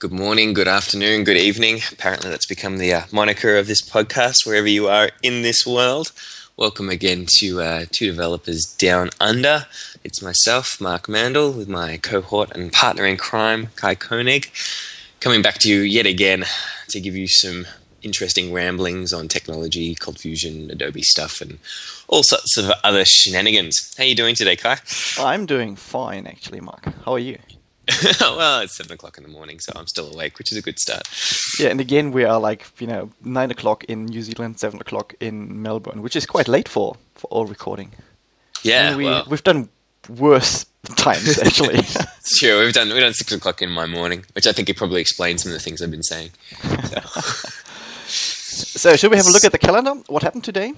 good morning, good afternoon, good evening. Apparently, that's become the uh, moniker of this podcast, wherever you are in this world. Welcome again to uh, Two Developers Down Under. It's myself, Mark Mandel, with my cohort and partner in crime, Kai Koenig, coming back to you yet again to give you some interesting ramblings on technology, Cold Fusion, Adobe stuff, and all sorts of other shenanigans. How are you doing today, Kai? I'm doing fine, actually, Mark. How are you? well, it's seven o'clock in the morning, so I'm still awake, which is a good start. Yeah, and again, we are like you know nine o'clock in New Zealand, seven o'clock in Melbourne, which is quite late for for all recording. Yeah, we well, we've done worse times actually. true. We've done we've done six o'clock in my morning, which I think it probably explains some of the things I've been saying. so, should we have a look at the calendar? What happened today?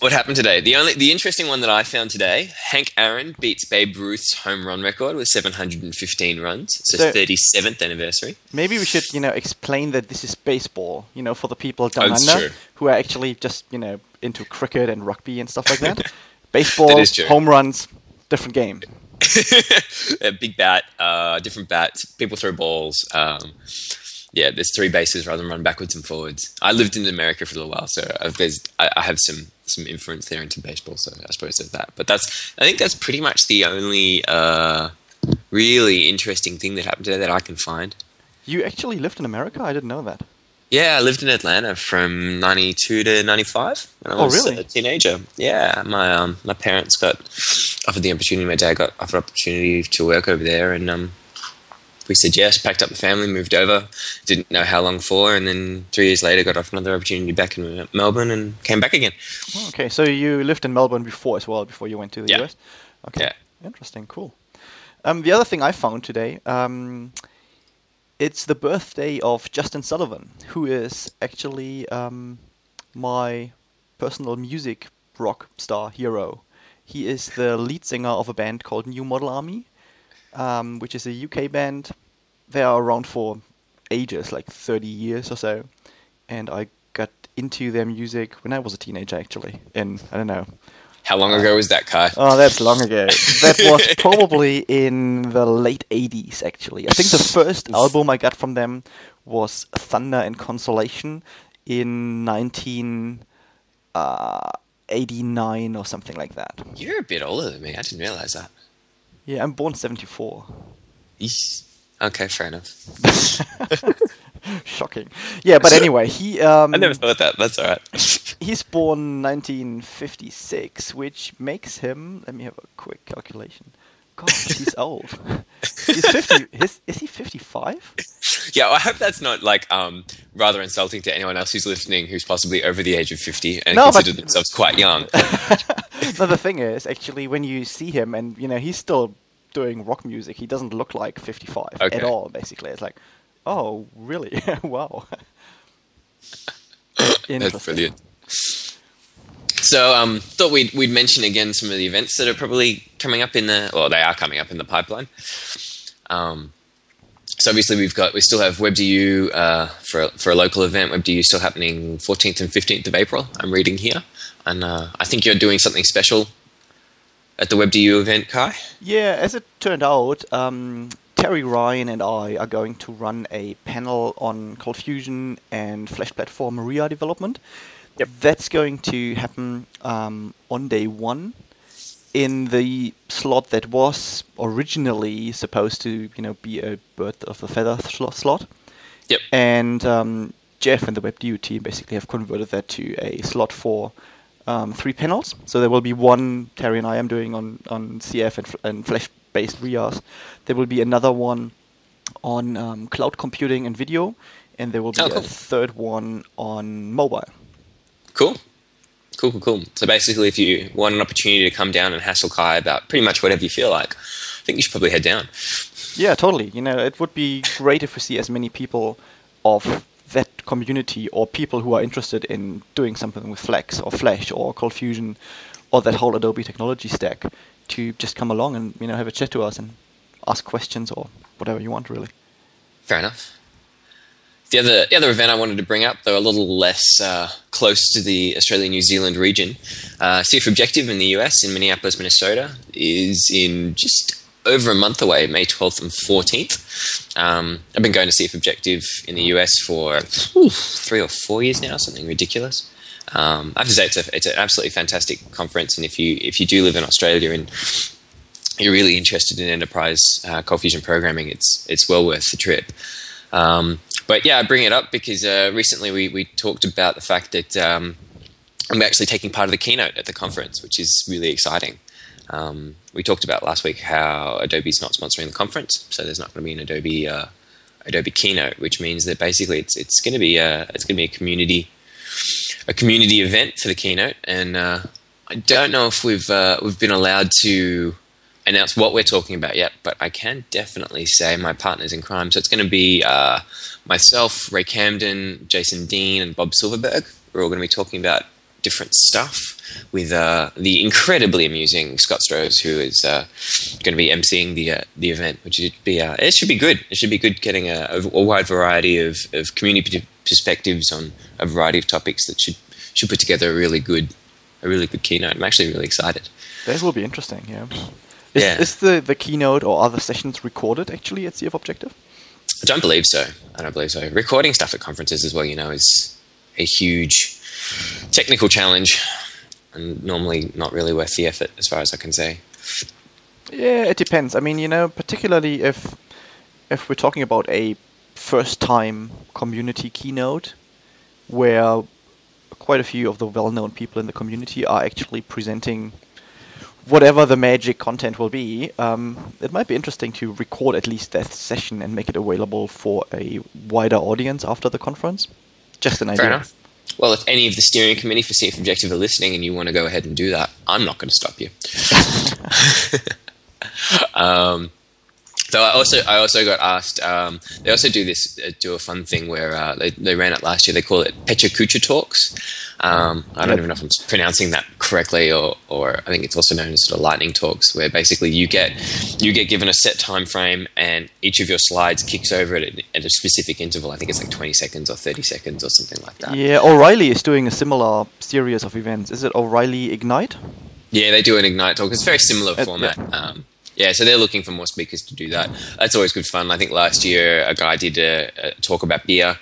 What happened today? The only the interesting one that I found today: Hank Aaron beats Babe Ruth's home run record with 715 runs. It's So- 37th anniversary. Maybe we should you know explain that this is baseball. You know, for the people down Oh, under true. who are actually just you know into cricket and rugby and stuff like that. baseball, That home runs, different game. a big bat, uh, different bats. People throw balls. Um, yeah, there's three bases rather than run backwards and forwards. I lived in America for a little while, so I've, there's, I, I have some some influence there into baseball. So I suppose there's that. But that's I think that's pretty much the only uh, really interesting thing that happened today that I can find. You actually lived in America? I didn't know that. Yeah, I lived in Atlanta from '92 to '95 when I Oh, was really? a teenager. Yeah, my um, my parents got offered the opportunity. My dad got offered opportunity to work over there, and um, we said yes. Packed up the family, moved over. Didn't know how long for, and then three years later, got off another opportunity back in Melbourne, and came back again. Oh, Okay, so you lived in Melbourne before as well, before you went to the Yeah. US. Okay, Yeah. interesting, cool. Um, the other thing I found today, um, it's the birthday of Justin Sullivan, who is actually um, my personal music rock star hero. He is the lead singer of a band called New Model Army, um, which is a UK band. They are around for ages, like 30 years or so. And I got into their music when I was a teenager, actually. In, I don't know. How long ago was that, Kai? Oh, that's long ago. That was probably in the late 80s, actually. I think the first album I got from them was Thunder and Consolation in 1989 or something like that. You're a bit older than me. I didn't realize that. Yeah, I'm born 74. Eesh. Okay, fair enough. Shocking. Yeah, but anyway, he um, I never thought that. That's all right. he's born 1956, which makes him. Let me have a quick calculation. Gosh, he's old. He's 50. His, is he 55? Yeah, I hope that's not like um, rather insulting to anyone else who's listening who's possibly over the age of 50 and No, but- consider themselves quite young. no, the thing is, actually, when you see him, and you know, he's still doing rock music. He doesn't look like 55 Okay. at all. Basically, it's like, oh, really? wow. That's brilliant. So, um, thought we'd we'd mention again some of the events that are probably coming up in the, well, they are coming up in the pipeline. Um, so obviously we've got we still have WebDU uh, for a, for a local event. WebDU still happening 14th and 15th of April. I'm reading here, and uh, I think you're doing something special at the WebDU event, Kai. Yeah, as it turned out, um, Terry Ryan and I are going to run a panel on Cold Fusion and Flash Platform RIA development. Yep. That's going to happen um, on day one in the slot that was originally supposed to, you know, be a bird of the feather sl- slot. Yep. And um, Jeff and the WebDU team basically have converted that to a slot for um, three panels. So there will be one Terry and I am doing on, on CF and, and Flash based RIAs. There will be another one on um, cloud computing and video, and there will be Oh, cool. a third one on mobile. Cool. Cool, cool, cool. So basically, if you want an opportunity to come down and hassle Kai about pretty much whatever you feel like, I think you should probably head down. Yeah, totally. You know, it would be great if we see as many people of that community or people who are interested in doing something with Flex or Flash or Cold Fusion or that whole Adobe technology stack to just come along and you know have a chat to us and ask questions or whatever you want really. Fair enough. The other, the other event I wanted to bring up, though a little less uh, close to the Australia New Zealand region, uh, CF Objective in the US in Minneapolis, Minnesota, is in just over a month away, May 12th and 14th. Um, I've been going to CF Objective in the US for ooh, three or four years now, something ridiculous. Um, I have to say it's, a, it's an absolutely fantastic conference, and if you if you do live in Australia and you're really interested in enterprise uh, cold fusion programming, it's it's well worth the trip. Um, but yeah, I bring it up because uh, recently we, we talked about the fact that um, I'm actually taking part of the keynote at the conference, which is really exciting. Um, we talked about last week how Adobe's not sponsoring the conference, so there's not going to be an Adobe uh, Adobe keynote, which means that basically it's it's going to be a it's going to be a community a community event for the keynote, and uh, I don't know if we've uh, we've been allowed to announce what we're talking about yet, but I can definitely say my partners in crime. So it's going to be uh, myself, Ray Camden, Jason Dean, and Bob Silverberg. We're all going to be talking about different stuff with uh, the incredibly amusing Scott Stroz, who is uh, going to be emceeing the uh, the event, which should be uh, it should be good. It should be good getting a, a wide variety of, of community perspectives on a variety of topics that should should put together a really good a really good keynote. I'm actually really excited. This will be interesting. Yeah. Is, Yeah. is the, the keynote or other sessions recorded actually at CF Objective? I don't believe so. I don't believe so. Recording stuff at conferences as well, you know, is a huge technical challenge and normally not really worth the effort, as far as I can say. Yeah, it depends. I mean, you know, particularly if if we're talking about a first time community keynote where quite a few of the well known people in the community are actually presenting whatever the magic content will be, um, it might be interesting to record at least that session and make it available for a wider audience after the conference. Just an idea. Enough. Well, if any of the steering committee for CF Objective are listening and you want to go ahead and do that, I'm not going to stop you. um, so I also I also got asked. Um, they also do this uh, do a fun thing where uh, they they ran it last year. They call it Pecha Kucha Talks. Um, I don't Yep. even know if I'm pronouncing that correctly, or or I think it's also known as sort of lightning talks, where basically you get you get given a set time frame, and each of your slides kicks over at a, at a specific interval. I think it's like 20 seconds or 30 seconds or something like that. Yeah, O'Reilly is doing a similar series of events. Is it O'Reilly Ignite? Yeah, they do an Ignite talk. It's a very similar format. yeah. Um, yeah, so they're looking for more speakers to do that. That's always good fun. I think last year a guy did a, a talk about beer.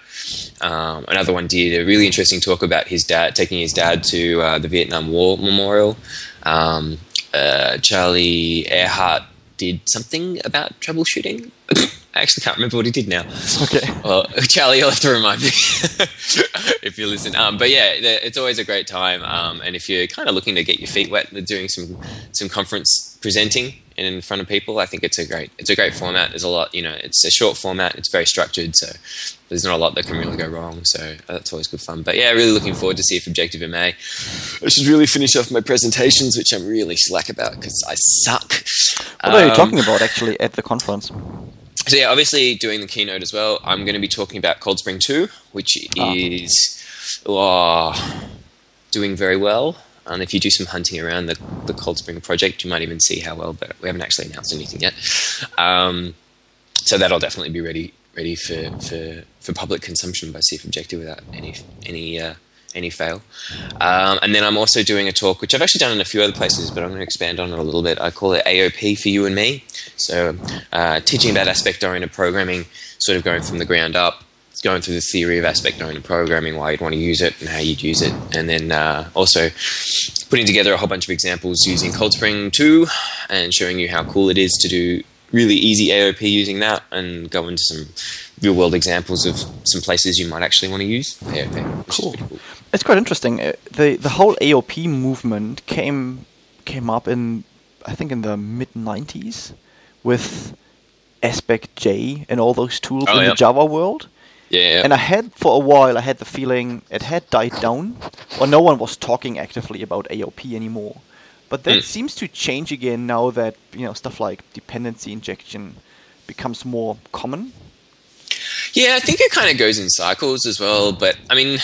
Um, another one did a really interesting talk about his dad, taking his dad to uh, the Vietnam War Memorial. Um, uh, Charlie Arehart did something about troubleshooting. I actually can't remember what he did now. Okay. Well, Charlie, you'll have to remind me if you listen. Um, but yeah, it's always a great time. Um, and if you're kind of looking to get your feet wet, doing some some conference presenting in front of people, I think it's a great it's a great format. There's a lot, you know, it's a short format. It's very structured, so there's not a lot that can really go wrong. So that's always good fun. But yeah, really looking forward to CF Objective May. I should really finish off my presentations, which I'm really slack about because I suck. What are you Um, talking about actually at the conference? so yeah, obviously doing the keynote as well. I'm going to be talking about Cold Spring Two, which Ah. is oh, doing very well. And if you do some hunting around the, the Cold Spring project, you might even see how well. But we haven't actually announced anything yet. Um, so that'll definitely be ready ready for, for, for public consumption by CF Objective without any any uh, any fail. Um, and then I'm also doing a talk, which I've actually done in a few other places, but I'm going to expand on it a little bit. I call it AOP for you and me. So uh, teaching about aspect-oriented programming, sort of going from the ground up, going through the theory of aspect-oriented programming, why you'd want to use it and how you'd use it, and then uh, also putting together a whole bunch of examples using ColdSpring 2 and showing you how cool it is to do really easy AOP using that and go into some real world examples of some places you might actually want to use AOP. Cool. Cool. It's quite interesting. Uh, the The whole AOP movement came came up in I think in the mid '90s with Aspect J and all those tools Oh, in yeah. the Java world. Yeah. And I had for a while I had the feeling it had died down, or no one was talking actively about AOP anymore. But that Mm. seems to change again now that you know stuff like dependency injection becomes more common. Yeah, I think it kind of goes in cycles as well. But I mean,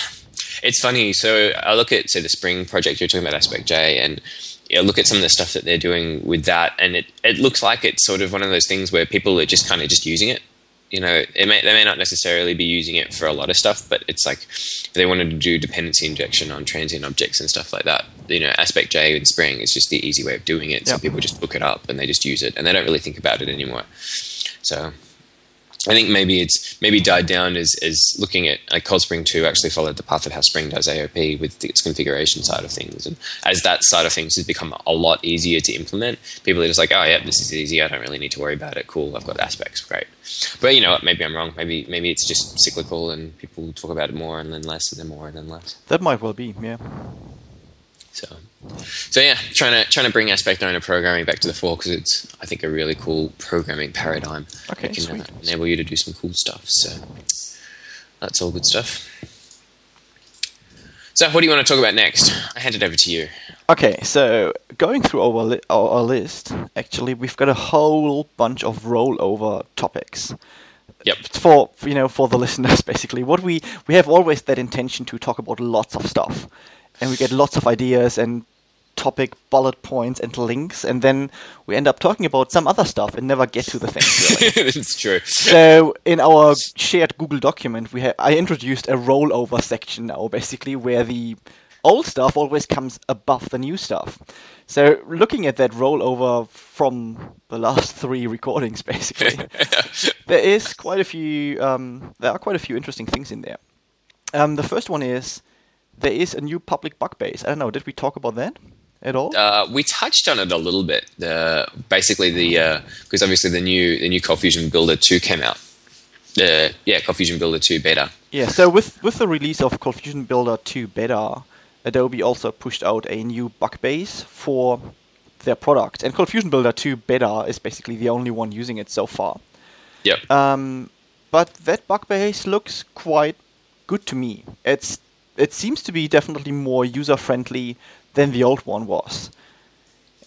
it's funny. So I look at say the Spring project you're talking about Aspect J, and you know, look at some of the stuff that they're doing with that, and it it looks like it's sort of one of those things where people are just kind of just using it. You know, it may, they may not necessarily be using it for a lot of stuff, but it's like if they wanted to do dependency injection on transient objects and stuff like that, you know, Aspect J in Spring is just the easy way of doing it. So people just look it up and they just use it, and they don't really think about it anymore. So I think maybe it's maybe died down as, as looking at like Cold Spring 2 actually followed the path of how Spring does AOP with its configuration side of things. And as that side of things has become a lot easier to implement, people are just like, oh, yeah, this is easy. I don't really need to worry about it. Cool. I've got aspects. Great. But you know what? Maybe I'm wrong. Maybe maybe it's just cyclical and people talk about it more and then less and then more and then less. That might well be, yeah. So, so yeah, trying to trying to bring aspect-oriented programming back to the fore because it's I think a really cool programming paradigm. Okay, that can uh, sweet. enable you to do some cool stuff. So that's all good stuff. So, what do you want to talk about next? I hand it over to you. Okay, so going through our, li- our, our list, actually, we've got a whole bunch of rollover topics. Yep. For you know, for the listeners, basically, what we we have always that intention to talk about lots of stuff, and we get lots of ideas and topic bullet points and links, and then we end up talking about some other stuff and never get to the things really. it's true. so in our shared Google document, we have I introduced a rollover section now, basically where the old stuff always comes above the new stuff. So looking at that rollover from the last three recordings, basically, there is quite a few. Um, there are quite a few interesting things in there. Um, the first one is there is a new public bug base. I don't know. Did we talk about that at all? Uh, we touched on it a little bit. The basically the because obviously the new the new Cold Fusion Builder two came out. The yeah, Cold Fusion Builder two beta. Yeah, so with with the release of Cold Fusion Builder 2 beta, Adobe also pushed out a new bug base for their product. And Cold Fusion Builder 2 beta is basically the only one using it so far. Yep. Um, but that bug base looks quite good to me. It's it seems to be definitely more user friendly than the old one was.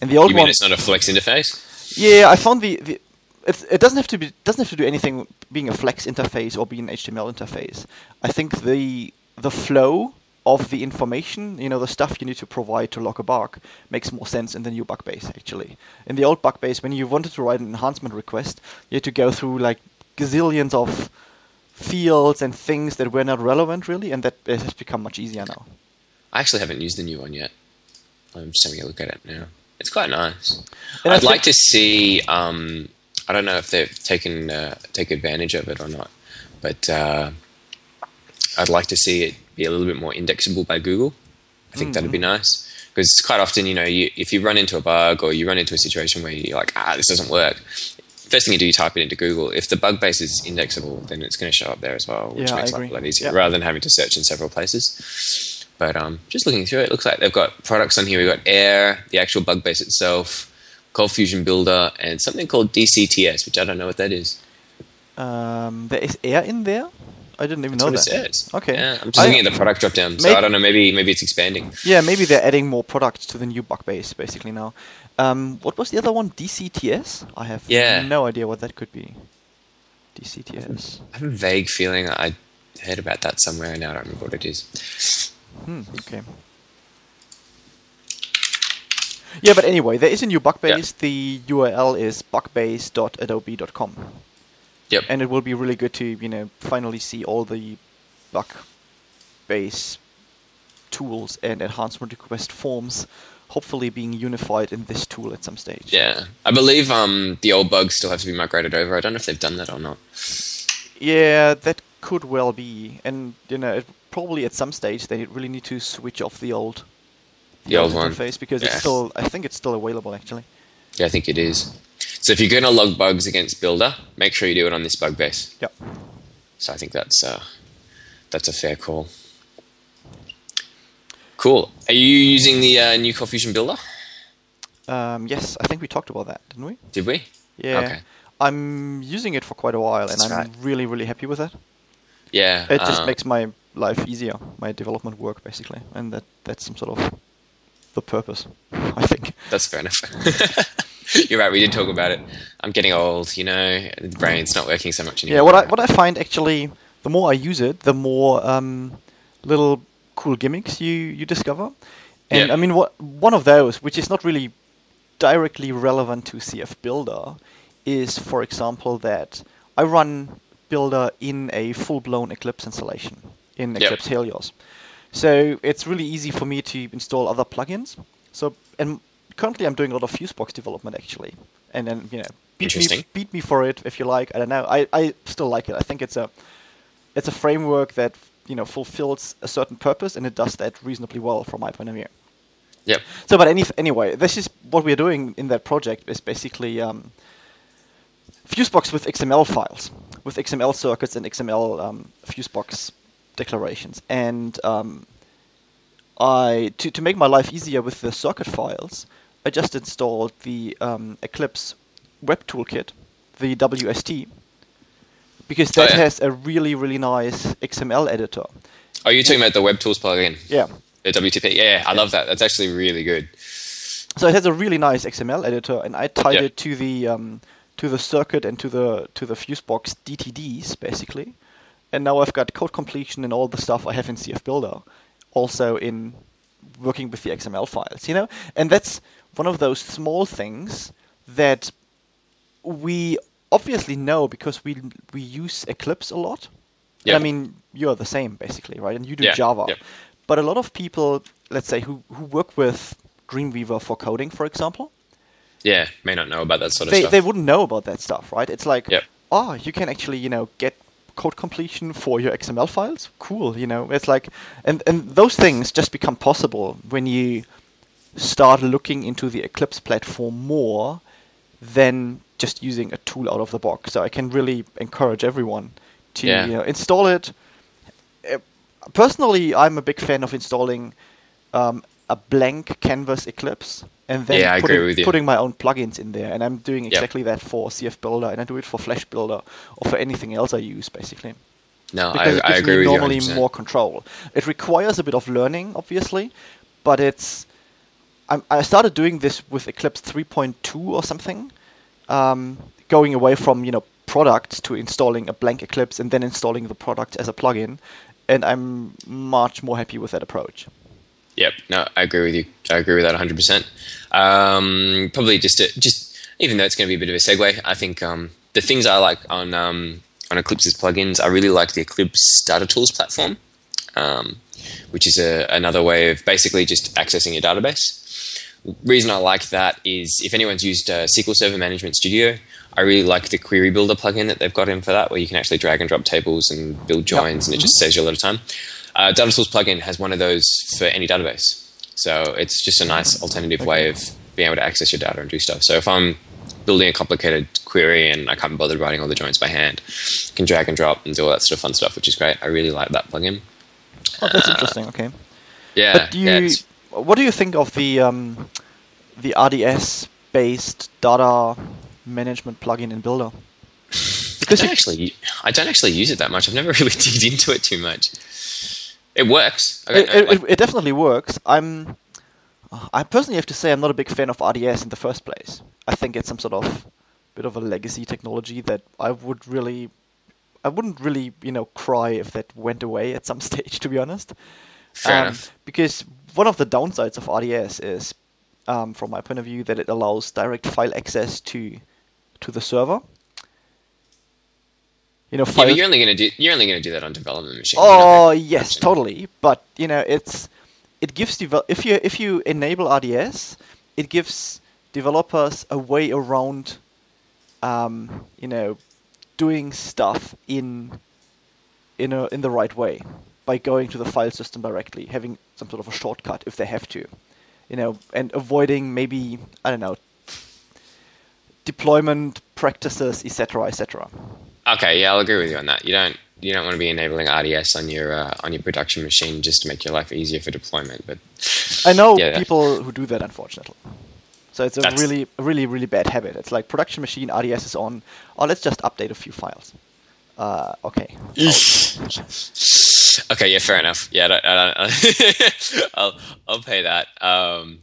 And the old you mean one, it's not a Flex interface? yeah, I found the, the it, doesn't have to be doesn't have to do anything being a Flex interface or being an HTML interface. I think the the flow of the information, you know, the stuff you need to provide to log a bug makes more sense in the new bug base actually. In the old bug base, when you wanted to write an enhancement request, you had to go through like gazillions of fields and things that were not relevant really, and that it has become much easier now. I actually haven't used the new one yet. I'm just having a look at it now. It's quite nice. And I'd like to see. Um, I don't know if they've taken uh, take advantage of it or not, but uh, I'd like to see it be a little bit more indexable by Google. I think that'd be nice because quite often, you know, you, if you run into a bug or you run into a situation where you're like, ah, this doesn't work. First thing you do, you type it into Google. If the bug base is indexable, then it's going to show up there as well, which Yeah, makes life a lot easier Yeah. rather than having to search in several places. But um, just looking through it, it looks like they've got products on here. We've got Air, the actual bug base itself, Cold Fusion Builder, and something called DCTS, which I don't know what that is. Um, there is air in there. I didn't even That's know what that. it says. Okay. Yeah, I'm just I- looking at the product drop down, so Maybe- I don't know. Maybe maybe it's expanding. Yeah, maybe they're adding more products to the new bug base basically now. Um, what was the other one? DCTS? I have Yeah. no idea what that could be. DCTS. I have a vague feeling I heard about that somewhere, and now I don't remember what it is. Hmm, okay. Yeah, but anyway, there is a new bug Yeah. base. The URL is bugbase.adobe.com. Yep. And it will be really good to, you know, finally see all the bug base tools and enhancement request forms hopefully being unified in this tool at some stage. Yeah, I believe um, the old bugs still have to be migrated over. I don't know if they've done that or not. Yeah, that could well be. And, you know, it, probably at some stage they really need to switch off the old The old one. interface because Yeah. it's still I think it's still available actually. Yeah, I think it is. So if you're going to log bugs against Builder, make sure you do it on this bug base. Yep. So I think that's uh, that's a fair call. Cool. Are you using the uh, new Cold Fusion Builder? Um, yes, I think we talked about that, didn't we? Did we? Yeah. Okay. I'm using it for quite a while, That's and I'm right. really, really happy with it. Yeah. It just uh, makes my life easier, my development work, basically, and that that's some sort of the purpose, I think. That's fair enough. You're right. We did talk about it. I'm getting old. You know, the brain's not working so much anymore. Yeah, what I what I find actually, the more I use it, the more um, little cool gimmicks you you discover. And Yeah. I mean, what one of those, which is not really directly relevant to CF Builder, is for example that I run Builder in a full-blown Eclipse installation in Yep. Eclipse Helios. So it's really easy for me to install other plugins. So and currently I'm doing a lot of Fusebox development actually, and then you know beat me beat me for it if you like. I don't know. I, I still like it. I think it's a it's a framework that you know fulfills a certain purpose and it does that reasonably well from my point of view. Yeah. So, but any, anyway, this is what we're doing in that project is basically um, Fusebox with XML files, with XML circuits and XML um, Fusebox declarations. And um, I to, to make my life easier with the circuit files, I just installed the um, Eclipse Web Toolkit, the WST, because Oh, that yeah. has a really really nice XML editor. Are you talking about the Web Tools plugin? Yeah. The WTP? Yeah, I love that. That's actually really good. So it has a really nice XML editor, and I tied Yeah. it to the um, to the circuit and to the to the Fusebox DTDs basically. And now I've got code completion and all the stuff I have in CF Builder, also in working with the XML files. You know, and that's one of those small things that we obviously know because we we use Eclipse a lot. Yeah. I mean, you're the same basically, right? And you do Yeah, Java. yeah. But a lot of people, let's say, who, who work with Dreamweaver for coding, for example, Yeah, may not know about that sort of they, stuff. they wouldn't know about that stuff, right? It's like, Yep. oh, ah, you can actually, you know, get code completion for your XML files. Cool, you know. It's like, and, and those things just become possible when you start looking into the Eclipse platform more than just using a tool out of the box. So I can really encourage everyone to Yeah. you know, install it. Uh, Personally, I'm a big fan of installing um, a blank canvas Eclipse and then Yeah, I putting, putting my own plugins in there. And I'm doing Yep. exactly that for CF Builder, and I do it for Flash Builder or for anything else I use, basically no, because I, it I gives agree me with normally you. more control. It requires a bit of learning, obviously, but it's. I'm, I started doing this with Eclipse 3.2 or something, um, going away from you know products to installing a blank Eclipse and then installing the product as a plugin, and I'm much more happy with that approach. Yep, no, I agree with you. I agree with that 100%. Um, probably just to, just even though it's going to be a bit of a segue, I think um, the things I like on um, on Eclipse's plugins, I really like the Eclipse Data Tools platform, um, which is a, another way of basically just accessing your database. Reason I like that is if anyone's used uh, SQL Server Management Studio, I really like the Query Builder plugin that they've got in for that, where you can actually drag and drop tables and build joins, and it just saves you a lot of time. Uh, Data Tools plugin has one of those for any database, so it's just a nice alternative way of being able to access your data and do stuff. So if I'm building a complicated query and I can't be bothered writing all the joins by hand, I can drag and drop and do all that sort of fun stuff, which is great. I really like that plugin. Oh, that's interesting. Okay, Yeah, but do you, yeah, what do you think of the um, the RDS based data management plugin in Builder? I don't actually, I don't actually use it that much. I've never really digged into it too much. It works. Okay, it, it, like- it, it definitely works. I'm, I personally have to say I'm not a big fan of RDS in the first place. I think it's some sort of bit of a legacy technology that I would really, I wouldn't really, you know, cry if that went away at some stage. To be honest, Fair Um, enough. Because one of the downsides of RDS is, um, from my point of view, that it allows direct file access to, to the server. You know, Yeah, file but you're only gonna do you're only gonna do that on development machines. Oh yes, totally. But you know, it's it gives devel- if you if you enable RDS, it gives developers a way around, um, you know, doing stuff in in a in the right way by going to the file system directly, having some sort of a shortcut if they have to, you know, and avoiding maybe I don't know deployment practices, etc., etc. Okay, yeah, I'll agree with you on that. You don't you don't want to be enabling RDS on your uh, on your production machine just to make your life easier for deployment. But I know Yeah, people who do that, unfortunately. So it's a That's- really, really, really bad habit. It's like production machine RDS is on. Oh, let's just update a few files. Uh, okay. okay, yeah, fair enough. Yeah, I don't, I don't, I'll I'll pay that. Um,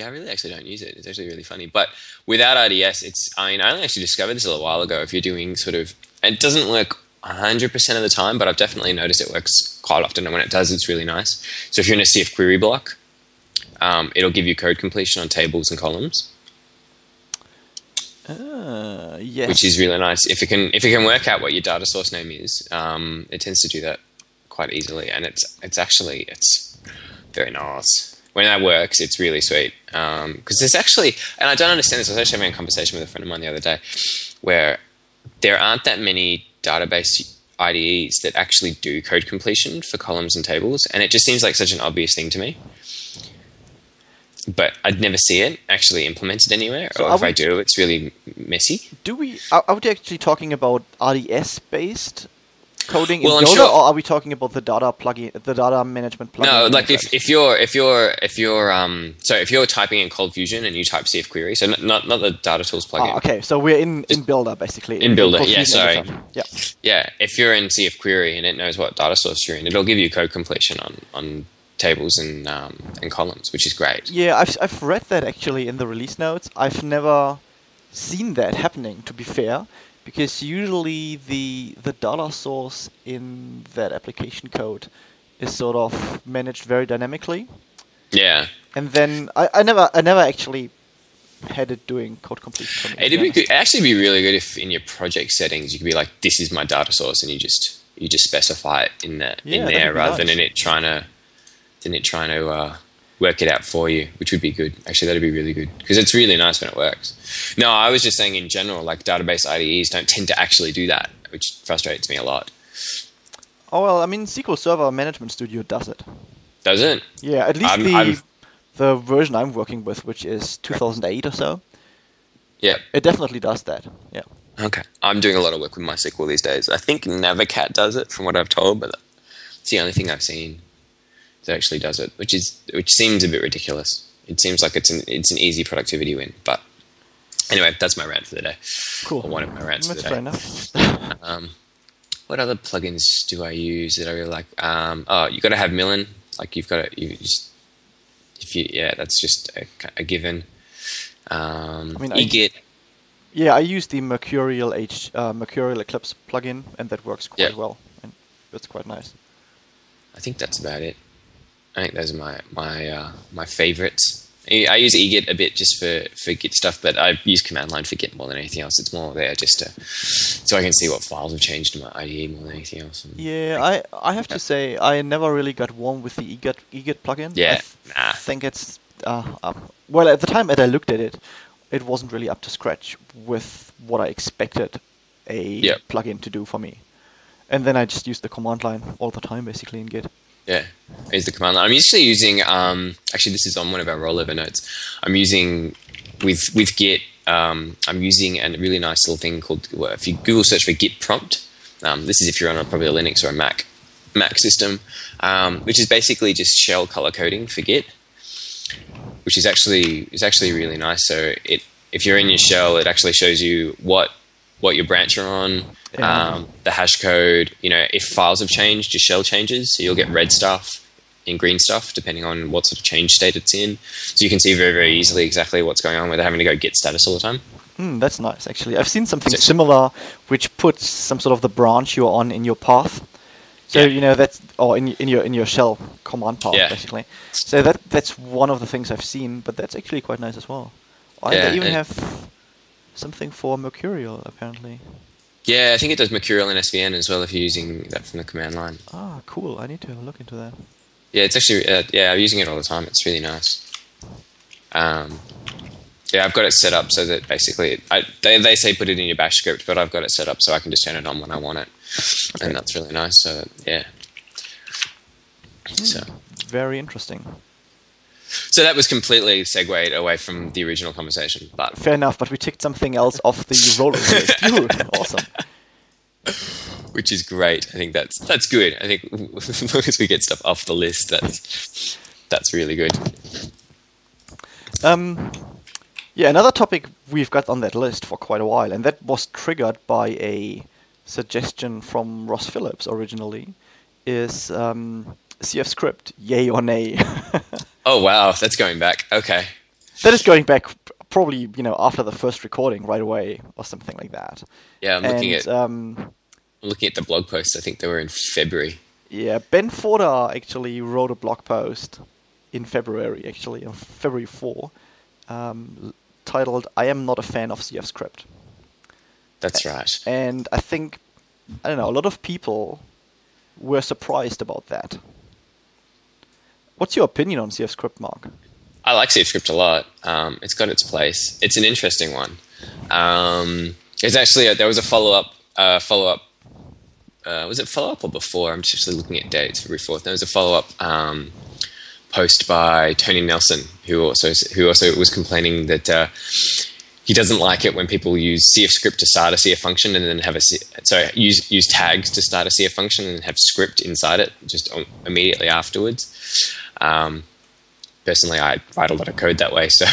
yeah, I really actually don't use it. It's actually really funny. But without RDS, it's I mean I only actually discovered this a little while ago. If you're doing sort of, it doesn't work. 100% of the time, but I've definitely noticed it works quite often. And when it does, it's really nice. So if you're in a CF query block, um, it'll give you code completion on tables and columns. Uh, yes. which is really nice. If it can if it can work out what your data source name is, um, it tends to do that quite easily, and it's it's actually it's very nice. When that works, it's really sweet. Um, because there's actually, and I don't understand this. I was actually having a conversation with a friend of mine the other day, where there aren't that many database IDEs that actually do code completion for columns and tables, and it just seems like such an obvious thing to me. But I'd never see it actually implemented anywhere, So or if I do, it's really messy. Do we are, are we actually talking about RDS based coding Well, in I'm Builder, sure- or are we talking about the data plugin, the data management plugin? No, in like if, if you're if you're if you're um so if you're typing in Cold Fusion and you type CF query, so not not, the Data Tools plugin. Ah, okay, so we're in, in Builder basically. In Builder, Cold yeah, sorry. Yeah. Yeah, if you're in CF query and it knows what data source you're in, it'll give you code completion on on tables and um, and columns, which is great. Yeah, I've I've read that actually in the release notes. I've never seen that happening. To be fair, because usually the the data source in that application code is sort of managed very dynamically, Yeah, and then I, I never I never actually had it doing code completion. For me, to it'd be good, actually be really good if in your project settings you could be like, this is my data source, and you just you just specify it in the Yeah, in there rather than in it trying to than it trying to uh, work it out for you, which would be good. Actually, that'd be really good because it's really nice when it works. No, I was just saying in general, like database IDEs don't tend to actually do that, which frustrates me a lot. Oh well, I mean SQL Server Management Studio does it. Does it? Yeah, at least I'm- the I'm- the version I'm working with, which is 2008 or so, Yeah. it definitely does that. Yeah. Okay. I'm doing a lot of work with MySQL these days. I think Navicat does it, from what I've told, but it's the only thing I've seen that actually does it, which is which seems a bit ridiculous. It seems like it's an it's an easy productivity win, but anyway, that's my rant for the day. Cool. Or one of my rants That's for the day. enough. Um, what other plugins do I use that I really like? Um, oh, you got to have Mylyn. Like you've got to you just if you yeah, that's just a, a given. Um, I mean, I- eGit. yeah, I use the Mercurial H uh, Mercurial Eclipse plugin, and that works quite Yeah. well, and it's quite nice. I think that's about it. I think those are my my uh, my favorites. I I use eGit a bit just for, for Git stuff, but I use command line for Git more than anything else. It's more there just to so I can see what files have changed in my IDE more than anything else. And Yeah, I I have to say I never really got warm with the eGit eGit plugin. I Yeah, th- nah. think it's uh, uh, well at the time that I looked at it, it wasn't really up to scratch with what I expected a Yep. plugin to do for me. And then I just used the command line all the time basically in Git. Yeah, I use the command line. I'm usually using. Um, actually, this is on one of our rollover notes. I'm using with with Git. Um, I'm using a really nice little thing called. Well, if you Google search for Git prompt, um, this is if you're on a, probably a Linux or a Mac Mac system, um, which is basically just shell color coding for Git, which is actually is actually really nice. So it if you're in your shell, it actually shows you what what your branch you're on, Yeah. um, the hash code. You know, if files have changed, your shell changes, so you'll get red stuff and green stuff depending on what sort of change state it's in. So you can see very very easily exactly what's going on without having to go git status all the time. Hmm, that's nice actually. I've seen something So- similar which puts some sort of the branch you're on in your path. So Yeah. you know that's or in in your in your shell command path Yeah. basically. So that that's one of the things I've seen, but that's actually quite nice as well. I Yeah, they even have something for Mercurial apparently. Yeah, I think it does Mercurial and SVN as well if you're using that from the command line. Ah, cool. I need to have a look into that. Yeah, it's actually uh, yeah, I'm using it all the time. It's really nice. Um, yeah, I've got it set up so that basically I, they they say put it in your Bash script, but I've got it set up so I can just turn it on when I want it, and that's really nice. So yeah. So Very interesting. So that was completely segued away from the original conversation, but Fair enough, but we ticked something else off the roller list. Dude, awesome. which is great. I think that's that's good. I think as long as we get stuff off the list, that's that's really good. Um, yeah, another topic we've got on that list for quite a while, and that was triggered by a suggestion from Ross Phillips originally, is um, CF script, yay or nay. Oh wow, that's going back. Okay. that is going back probably you know after the first recording right away or something like that. Yeah, I'm looking and at um, I'm looking at the blog posts. I think they were in February. yeah, Ben Forta actually wrote a blog post in February, actually on February four, um, titled "I am not a fan of CF Script," That's right. and I think I don't know a lot of people were surprised about that. What's your opinion on CF Script, Mark? I like CF Script a lot. Um, it's got its place. It's an interesting one. Um, there's actually a, there was a follow up uh, follow up. Uh, was it follow up or before? I'm just looking at dates. February fourth. There was a follow up um, post by Tony Nelson, who also who also was complaining that uh, he doesn't like it when people use CF script to start a CF function and then have a C- sorry use use tags to start a CF function and have script inside it just immediately afterwards. Um, personally, I write a lot of code that way, so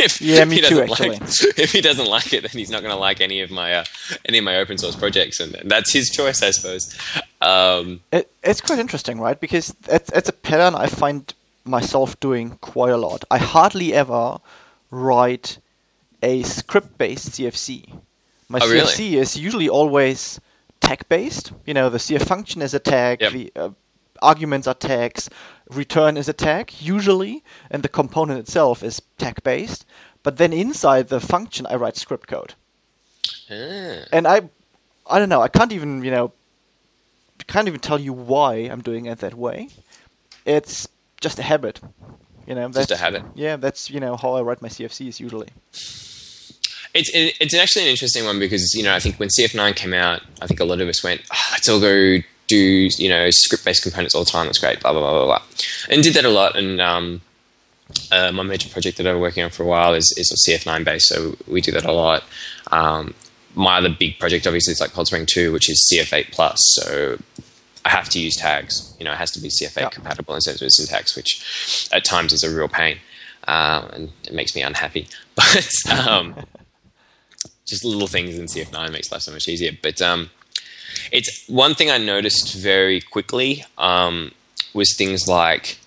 if, Yeah, if he too, doesn't like, if he doesn't like it, then he's not going to like any of my uh, any of my open source projects, and that's his choice, I suppose. Um, It, it's quite interesting, right? Because it's, it's a pattern I find myself doing quite a lot. I hardly ever write a script-based CFC. My Oh, really? CFC is usually always tag-based. You know, the CF function is a tag, Yep. the uh, arguments are tags, return is a tag usually, and the component itself is tag-based. But then inside the function, I write script code ah. and I, I don't know. I can't even you know, can't even tell you why I'm doing it that way. It's just a habit, you know. Just a habit. Yeah, that's you know how I write my CFCs usually. It's it, it's actually an interesting one because you know I think when CF9 came out, I think a lot of us went, oh, let's all go do you know script based components all the time. That's great, blah blah blah blah blah, and did that a lot. And um, uh, my major project that I've been working on for a while is is CF9 based, so we do that a lot. Um, my other big project, obviously, is like Cold Spring 2, which is CF8 plus. So I have to use tags. You know, it has to be CF8 Yeah. compatible in terms of syntax, which at times is a real pain, um, and it makes me unhappy. But um, just little things in CF9 makes life so much easier. But um, it's one thing I noticed very quickly um, was things like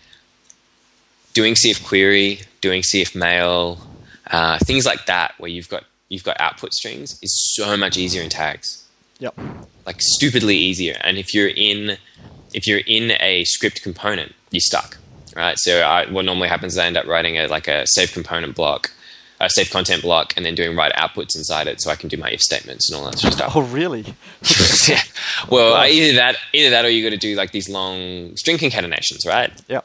doing CF query, doing CF mail, uh, things like that, where you've got you've got output strings, is so much easier in tags Yep. like stupidly easier. And if you're in if you're in a script component, you're stuck, right? So I, what normally happens is I end up writing a like a save component block, a save content block, and then doing write outputs inside it, so I can do my if statements and all that sort of stuff. Oh really? yeah. Well, either that, either that, or you got to do like these long string concatenations, right? Yeah.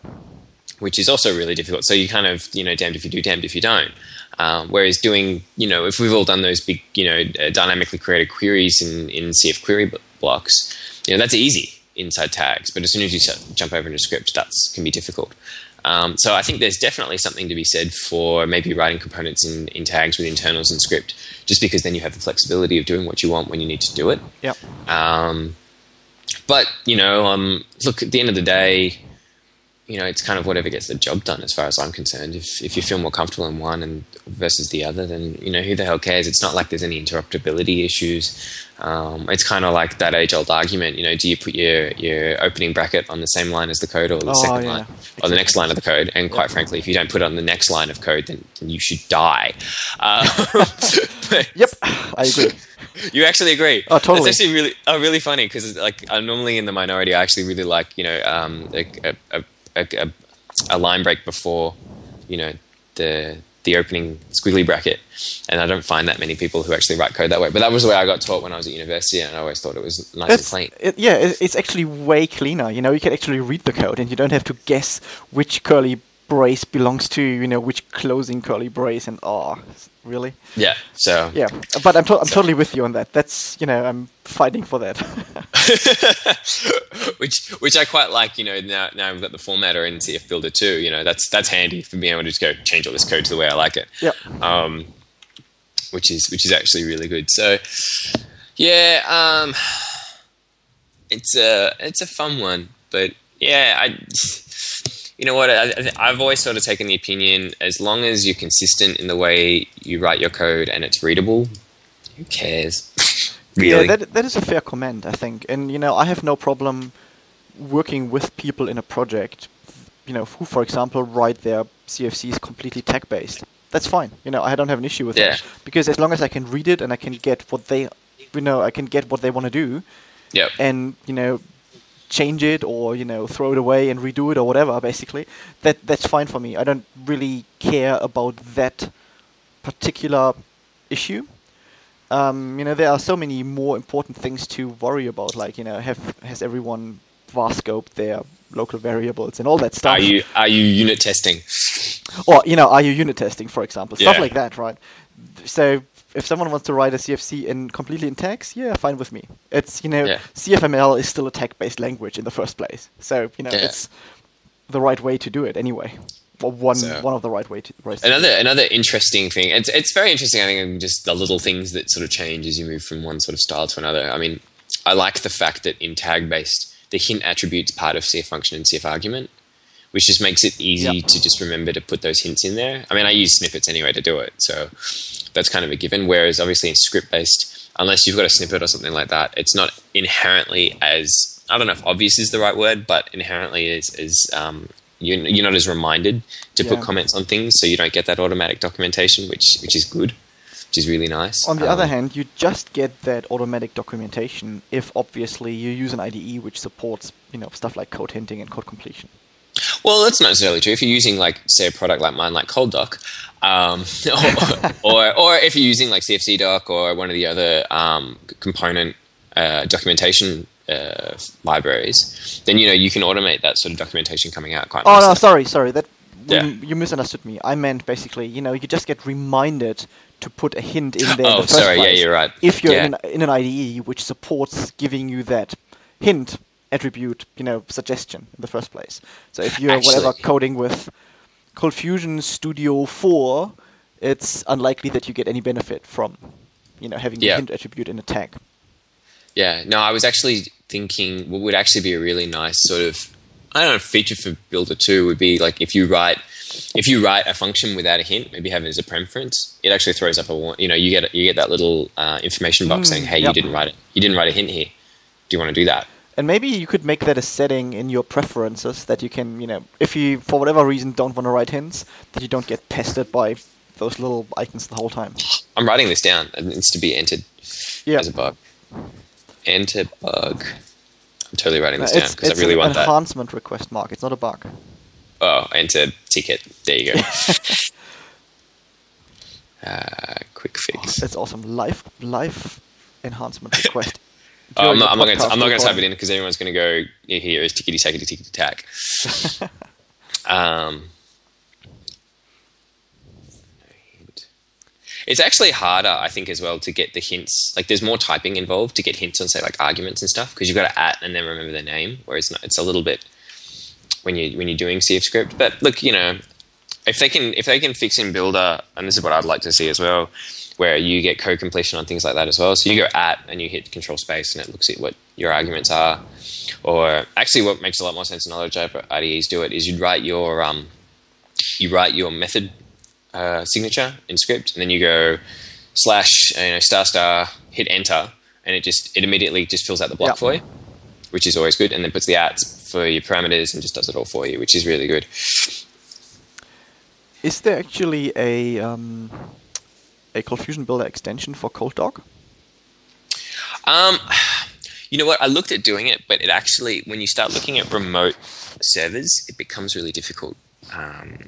which is also really difficult. So you kind of, you know, damned if you do, damned if you don't. Um, whereas doing, you know, if we've all done those big, you know, uh, dynamically created queries in, in CF query blocks, you know, that's easy inside tags. But as soon as you jump over into script, that can be difficult. Um, so I think there's definitely something to be said for maybe writing components in, in tags with internals and script, just because then you have the flexibility of doing what you want when you need to do it. Yep. Um, but you know, um, look at the end of the day, you know, it's kind of whatever gets the job done, as far as I'm concerned. If if you feel more comfortable in one and versus the other, then you know who the hell cares? It's not like there's any interoperability issues. Um, it's kind of like that age old argument. You know, do you put your your opening bracket on the same line as the code or the Oh, second yeah. line or the next line of the code? And quite frankly, if you don't put it on the next line of code, then, then you should die. But- Yep. I agree. you actually agree? Oh, totally. It's actually really, oh, really funny because like I'm normally in the minority. I actually really like you know um, a, a, a, a, a line break before you know the the opening squiggly bracket, and I don't find that many people who actually write code that way. But that was the way I got taught when I was at university, and I always thought it was nice and clean. it, yeah, it's actually way cleaner. You know, you can actually read the code, and you don't have to guess which curly brace belongs to you know which closing curly brace. And oh, really? Yeah. So Yeah, but I'm to- I'm totally with you on that. That's you know I'm fighting for that. which which I quite like. You know, now now we've got the formatter in CF Builder too. You know, that's that's handy for being able to just go change all this code to the way I like it. Yep. Um, which is which is actually really good. So, yeah, um, it's a it's a fun one, but yeah, I. You know what? I, I've always sort of taken the opinion as long as you're consistent in the way you write your code and it's readable, who cares? really? Yeah, that that is a fair comment, I think. And you know, I have no problem working with people in a project, you know, who, for example, write their CFCs completely tag based. That's fine. You know, I don't have an issue with Yeah. it because as long as I can read it and I can get what they, you know, I can get what they want to do, yep. and you know, change it or you know, throw it away and redo it or whatever. Basically, that that's fine for me. I don't really care about that particular issue. Um, you know, there are so many more important things to worry about, like you know, have has everyone var scoped their local variables and all that stuff. Are you are you unit testing? or you know, are you unit testing, for example, stuff Yeah. like that, right? So if someone wants to write a CFC in completely in tags, yeah, fine with me. It's you know, Yeah. CFML is still a tag-based language in the first place, so you know, Yeah. it's the right way to do it anyway. Or one So- one of the right way to right. Another another interesting thing. It's it's very interesting. I think just the little things that sort of change as you move from one sort of style to another. I mean, I like the fact that in tag based, the hint attribute's part of CF function and CF argument, which just makes it easy Yep. to just remember to put those hints in there. I mean, I use snippets anyway to do it, so that's kind of a given. Whereas obviously in script based, unless you've got a snippet or something like that, it's not inherently as I don't know if obvious is the right word, but inherently is is um, you're, you're not as reminded to put comments on things, so you don't get that automatic documentation, which which is good, which is really nice. On the Um, other hand, you just get that automatic documentation if obviously you use an IDE which supports you know stuff like code hinting and code completion. Well, that's not necessarily true. If you're using like say a product like mine, like ColdDoc, um, or, or or if you're using like CFC Doc or one of the other um, component uh, documentation uh, libraries, then you know you can automate that sort of documentation coming out quite. Oh no, sorry, sorry. That Yeah. you, misunderstood me. I meant basically, you know, you just get reminded to put a hint in there. in Oh, the first sorry. Yeah, you're right. If you're Yeah. in, an, in an IDE which supports giving you that hint attribute, you know, suggestion in the first place. So if you're whatever coding with Cold Fusion Studio 4, it's unlikely that you get any benefit from, you know, having the Yeah. hint attribute in a tag. Yeah, no, I was actually thinking what would actually be a really nice sort of I don't know feature for Builder two would be like if you write if you write a function without a hint, maybe have it as a preference, it actually throws up a warn- you know you get you get that little uh, information box Mm, saying hey yep. you didn't write it you didn't write a hint here. Do you want to do that? And maybe you could make that a setting in your preferences that you can, you know, if you for whatever reason don't want to write hints, that you don't get pestered by those little icons the whole time. I'm writing this down. It needs to be entered Yeah, as a bug. Enter bug. I'm totally writing this down because I really an want that. It's an enhancement request mark. It's not a bug. Oh, enter ticket. There you go. uh, quick fix. That's awesome. Live live enhancement request. Oh, I'm not, I'm not going to. I'm not going to type it in because everyone's going to go "Yeah, here is tickety tackety tickety tack. um, it's actually harder, I think, as well to get the hints. Like, there's more typing involved to get hints on, say, like arguments and stuff because you've got to at and then remember the name. Whereas not, it's a little bit when you when you're doing CF script. But look, you know, if they can if they can fix in Builder, and this is what I'd like to see as well, where you get code completion on things like that as well. So you go at and you hit control space and it looks at what your arguments are. Or actually, what makes a lot more sense in other Java IDEs do it is you'd write your um, you write your method uh, signature in script, and then you go slash you know star star hit enter, and it just it immediately just fills out the block Yeah. for you, which is always good, and then puts the ats for your parameters and just does it all for you, which is really good. Is there actually a um, a Cold Fusion Builder extension for ColdDoc? Um, you know what? I looked at doing it, but it actually, when you start looking at remote servers, it becomes really difficult, um,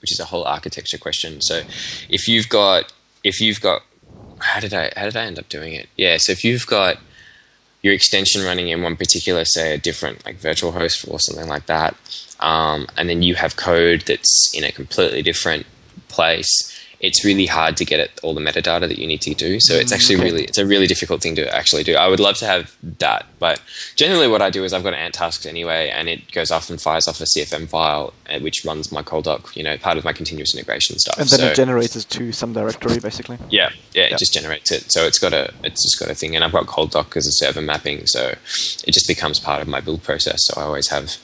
which is a whole architecture question. So, if you've got, if you've got, how did I, how did I end up doing it? Yeah, so if you've got your extension running in one particular, say, a different like virtual host or something like that, um, and then you have code that's in a completely different place. It's really hard to get at all the metadata that you need to do. So it's actually really it's a really difficult thing to actually do. I would love to have that, but generally what I do is I've got ant tasks anyway, and it goes off and fires off a CFM file, uh, which runs my ColdDoc, you know, part of my continuous integration stuff. And then so, it generates it to some directory, basically. yeah, yeah, it Yeah. just generates it. So it's got a, it's just got a thing, and I've got ColdDoc as a server mapping, so it just becomes part of my build process. So I always have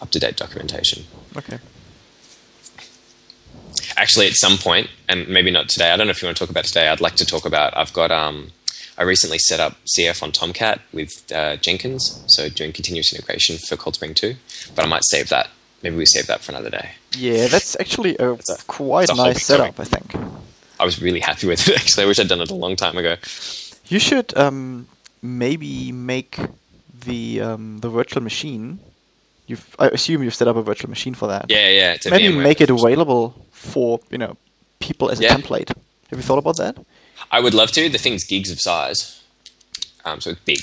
up to date documentation. Okay. Actually, at some point, and maybe not today. I don't know if you want to talk about today. I'd like to talk about. I've got. Um, I recently set up CF on Tomcat with uh, Jenkins, so doing continuous integration for Cold Spring 2. But I might save that. Maybe we save that for another day. Yeah, that's actually a a- quite a nice setup, topic. I think. I was really happy with it. Actually, I wish I'd done it a long time ago. You should um, maybe make the um, the virtual machine. You've, I assume you've set up a virtual machine for that. Yeah, yeah. A maybe make it available for you know people as a Yeah. template. Have you thought about that? I would love to. The thing's gigs of size, um, so it's big.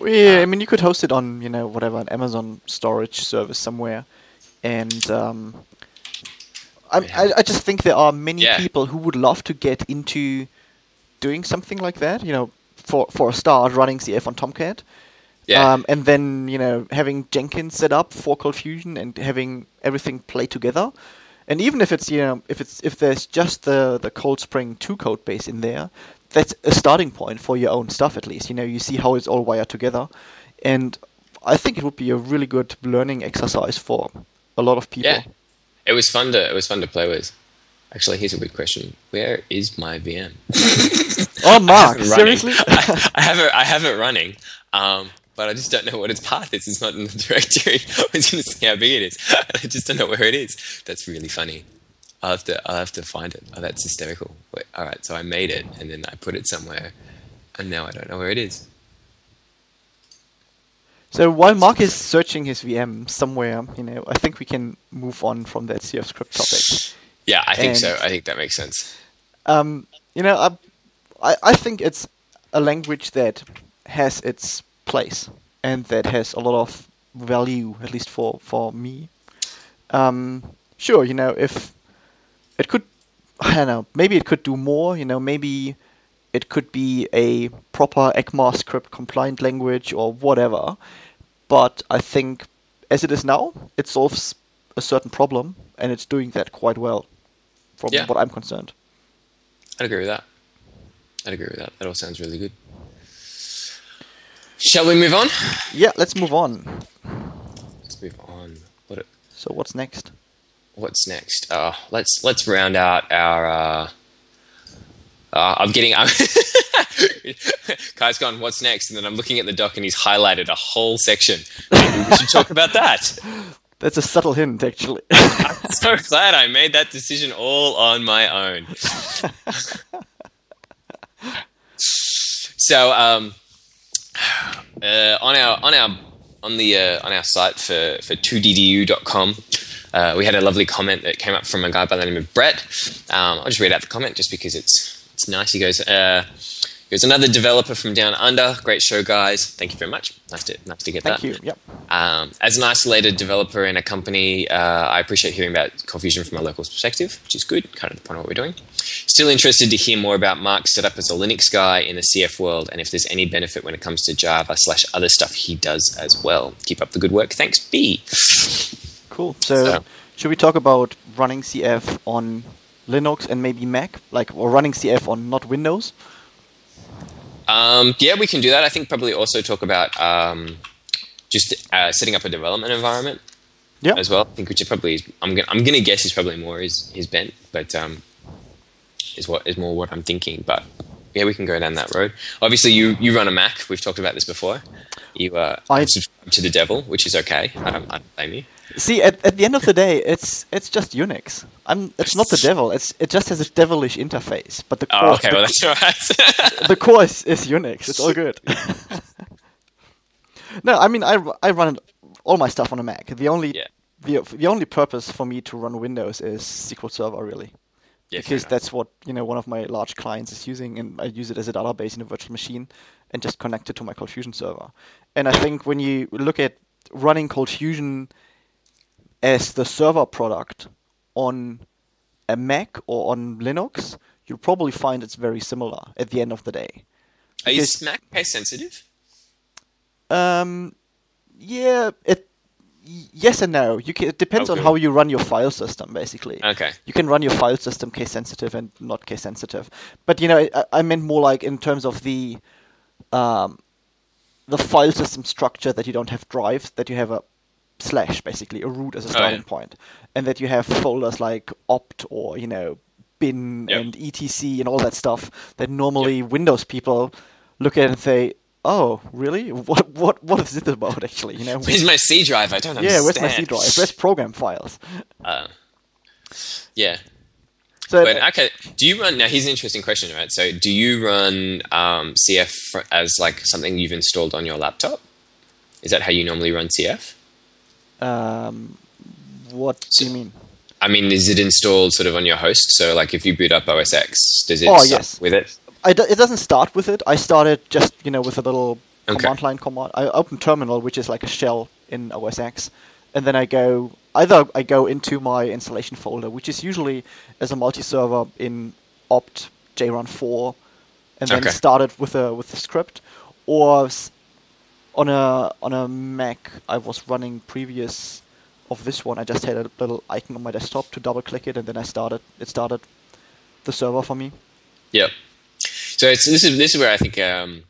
Yeah, I mean, you could host it on, you know, whatever, an Amazon storage service somewhere, and um, I, I, I just think there are many Yeah. people who would love to get into doing something like that. You know, for for a start, running CF on Tomcat, Yeah, um, and then you know having Jenkins set up for Cold Fusion and having everything play together. And even if it's you know if it's if there's just the the Cold Spring two code base in there, that's a starting point for your own stuff at least. You know you see how it's all wired together, and I think it would be a really good learning exercise for a lot of people. yeah. It was fun to it was fun to play with. Actually, here's a good question: Where is my VM? Oh, Mark, running. seriously? I, I have it. I have it running, um, but I just don't know what its path is. It's not in the directory. I was going to see how big it is. I just don't know where it is. That's really funny. I'll have to. I'll have to find it. Oh, that's hysterical. Wait, all right, so I made it, and then I put it somewhere, and now I don't know where it is. So while Mark is searching his VM somewhere, you know, I think we can move on from that CF script topic. Yeah, I think And- so. I think that makes sense. um, you know, I, I, I think it's a language that has its place and that has a lot of value, at least for for me. Um, sure, you know, if it could, I don't know, maybe it could do more. You know, maybe it could be a proper ECMAScript compliant language or whatever. But I think as it is now, it solves a certain problem and it's doing that quite well, from Yeah. what I'm concerned. I'd agree with that. I'd agree with that. That all sounds really good. Shall we move on? Yeah, let's move on. Let's move on. What? So what's next? What's next? Uh, let's let's round out our. Uh, uh, I'm getting. I'm Kai's gone. What's next? And then I'm looking at the doc, and he's highlighted a whole section. We should talk about that. That's a subtle hint, actually. I'm so glad I made that decision all on my own. so, um, uh, on our on our on the uh, on our site for for 2ddu.com, uh, we had a lovely comment that came up from a guy by the name of Brett. Um, I'll just read out the comment just because it's it's nice. He goes. Here's another developer from Down Under. Great show, guys. Thank you very much. Nice to nice to get Thank that. Thank you. Yep. Um, as an isolated developer in a company, uh, I appreciate hearing about ColdFusion from a local perspective, which is good, kind of the point of what we're doing. Still interested to hear more about Mark's setup as a Linux guy in the CF world, and if there's any benefit when it comes to Java slash other stuff he does as well. Keep up the good work. Thanks, B. Cool. So, So- should we talk about running CF on Linux and maybe Mac, like or running CF on not Windows? Um, yeah, we can do that. I think probably also talk about um, just uh, setting up a development environment Yeah. as well. I think which is probably I'm gonna I'm gonna guess is probably more his his bent, but um, is what is more what I'm thinking. But yeah, we can go down that road. Obviously, you you run a Mac. We've talked about this before. You uh, I- have subscribed to the devil, which is okay. I don't, I don't blame you. See, at, at the end of the day, it's it's just Unix. I'm. It's not the devil. It's it just has a devilish interface, but the oh, core, Oh, okay. the, Well, that's right. the core is, is Unix. It's all good. no, I mean I, I run all my stuff on a Mac. The only Yeah. the the only purpose for me to run Windows is SQL Server really. yeah, because that's what you know one of my large clients is using, and I use it as a database in a virtual machine, and just connect it to my Cold Fusion server. And I think when you look at running Cold Fusion as the server product on a Mac or on Linux, you'll probably find it's very similar at the end of the day. Are you Mac case sensitive? Um, yeah, it. Yes and no. You can, it depends on how you run your file system, basically. Okay. you can run your file system case sensitive and not case sensitive. But you know, I, I meant more like in terms of the um, the file system structure that you don't have drives, that you have a slash basically a root as a Oh, starting yeah. point, and that you have folders like opt or you know bin Yep. and etc and all that stuff that normally Windows people look at and say. Oh, really? What what what is this about? Actually, you know, Where's my C drive? I don't understand. yeah, where's my C drive? Where's program files? Uh, yeah. So But okay, do you run? Now, here's an interesting question, right? So, do you run um, CF as like something you've installed on your laptop? Is that how you normally run CF? Um, what do you mean? I mean, is it installed sort of on your host? So, like, if you boot up OS X, does it Oh, start yes. with it? I do, it doesn't start with it. I started just you know with a little Okay. command line command. I open terminal, which is like a shell in OS X, and then I go either I go into my installation folder, which is usually as a multi-server in opt jrun 4, and then Okay. started with a with the script, or on a on a Mac I was running previous of this one. I just had a little icon on my desktop to double click it, and then I started it started the server for me. Yeah. So it's, this is this is where I think um,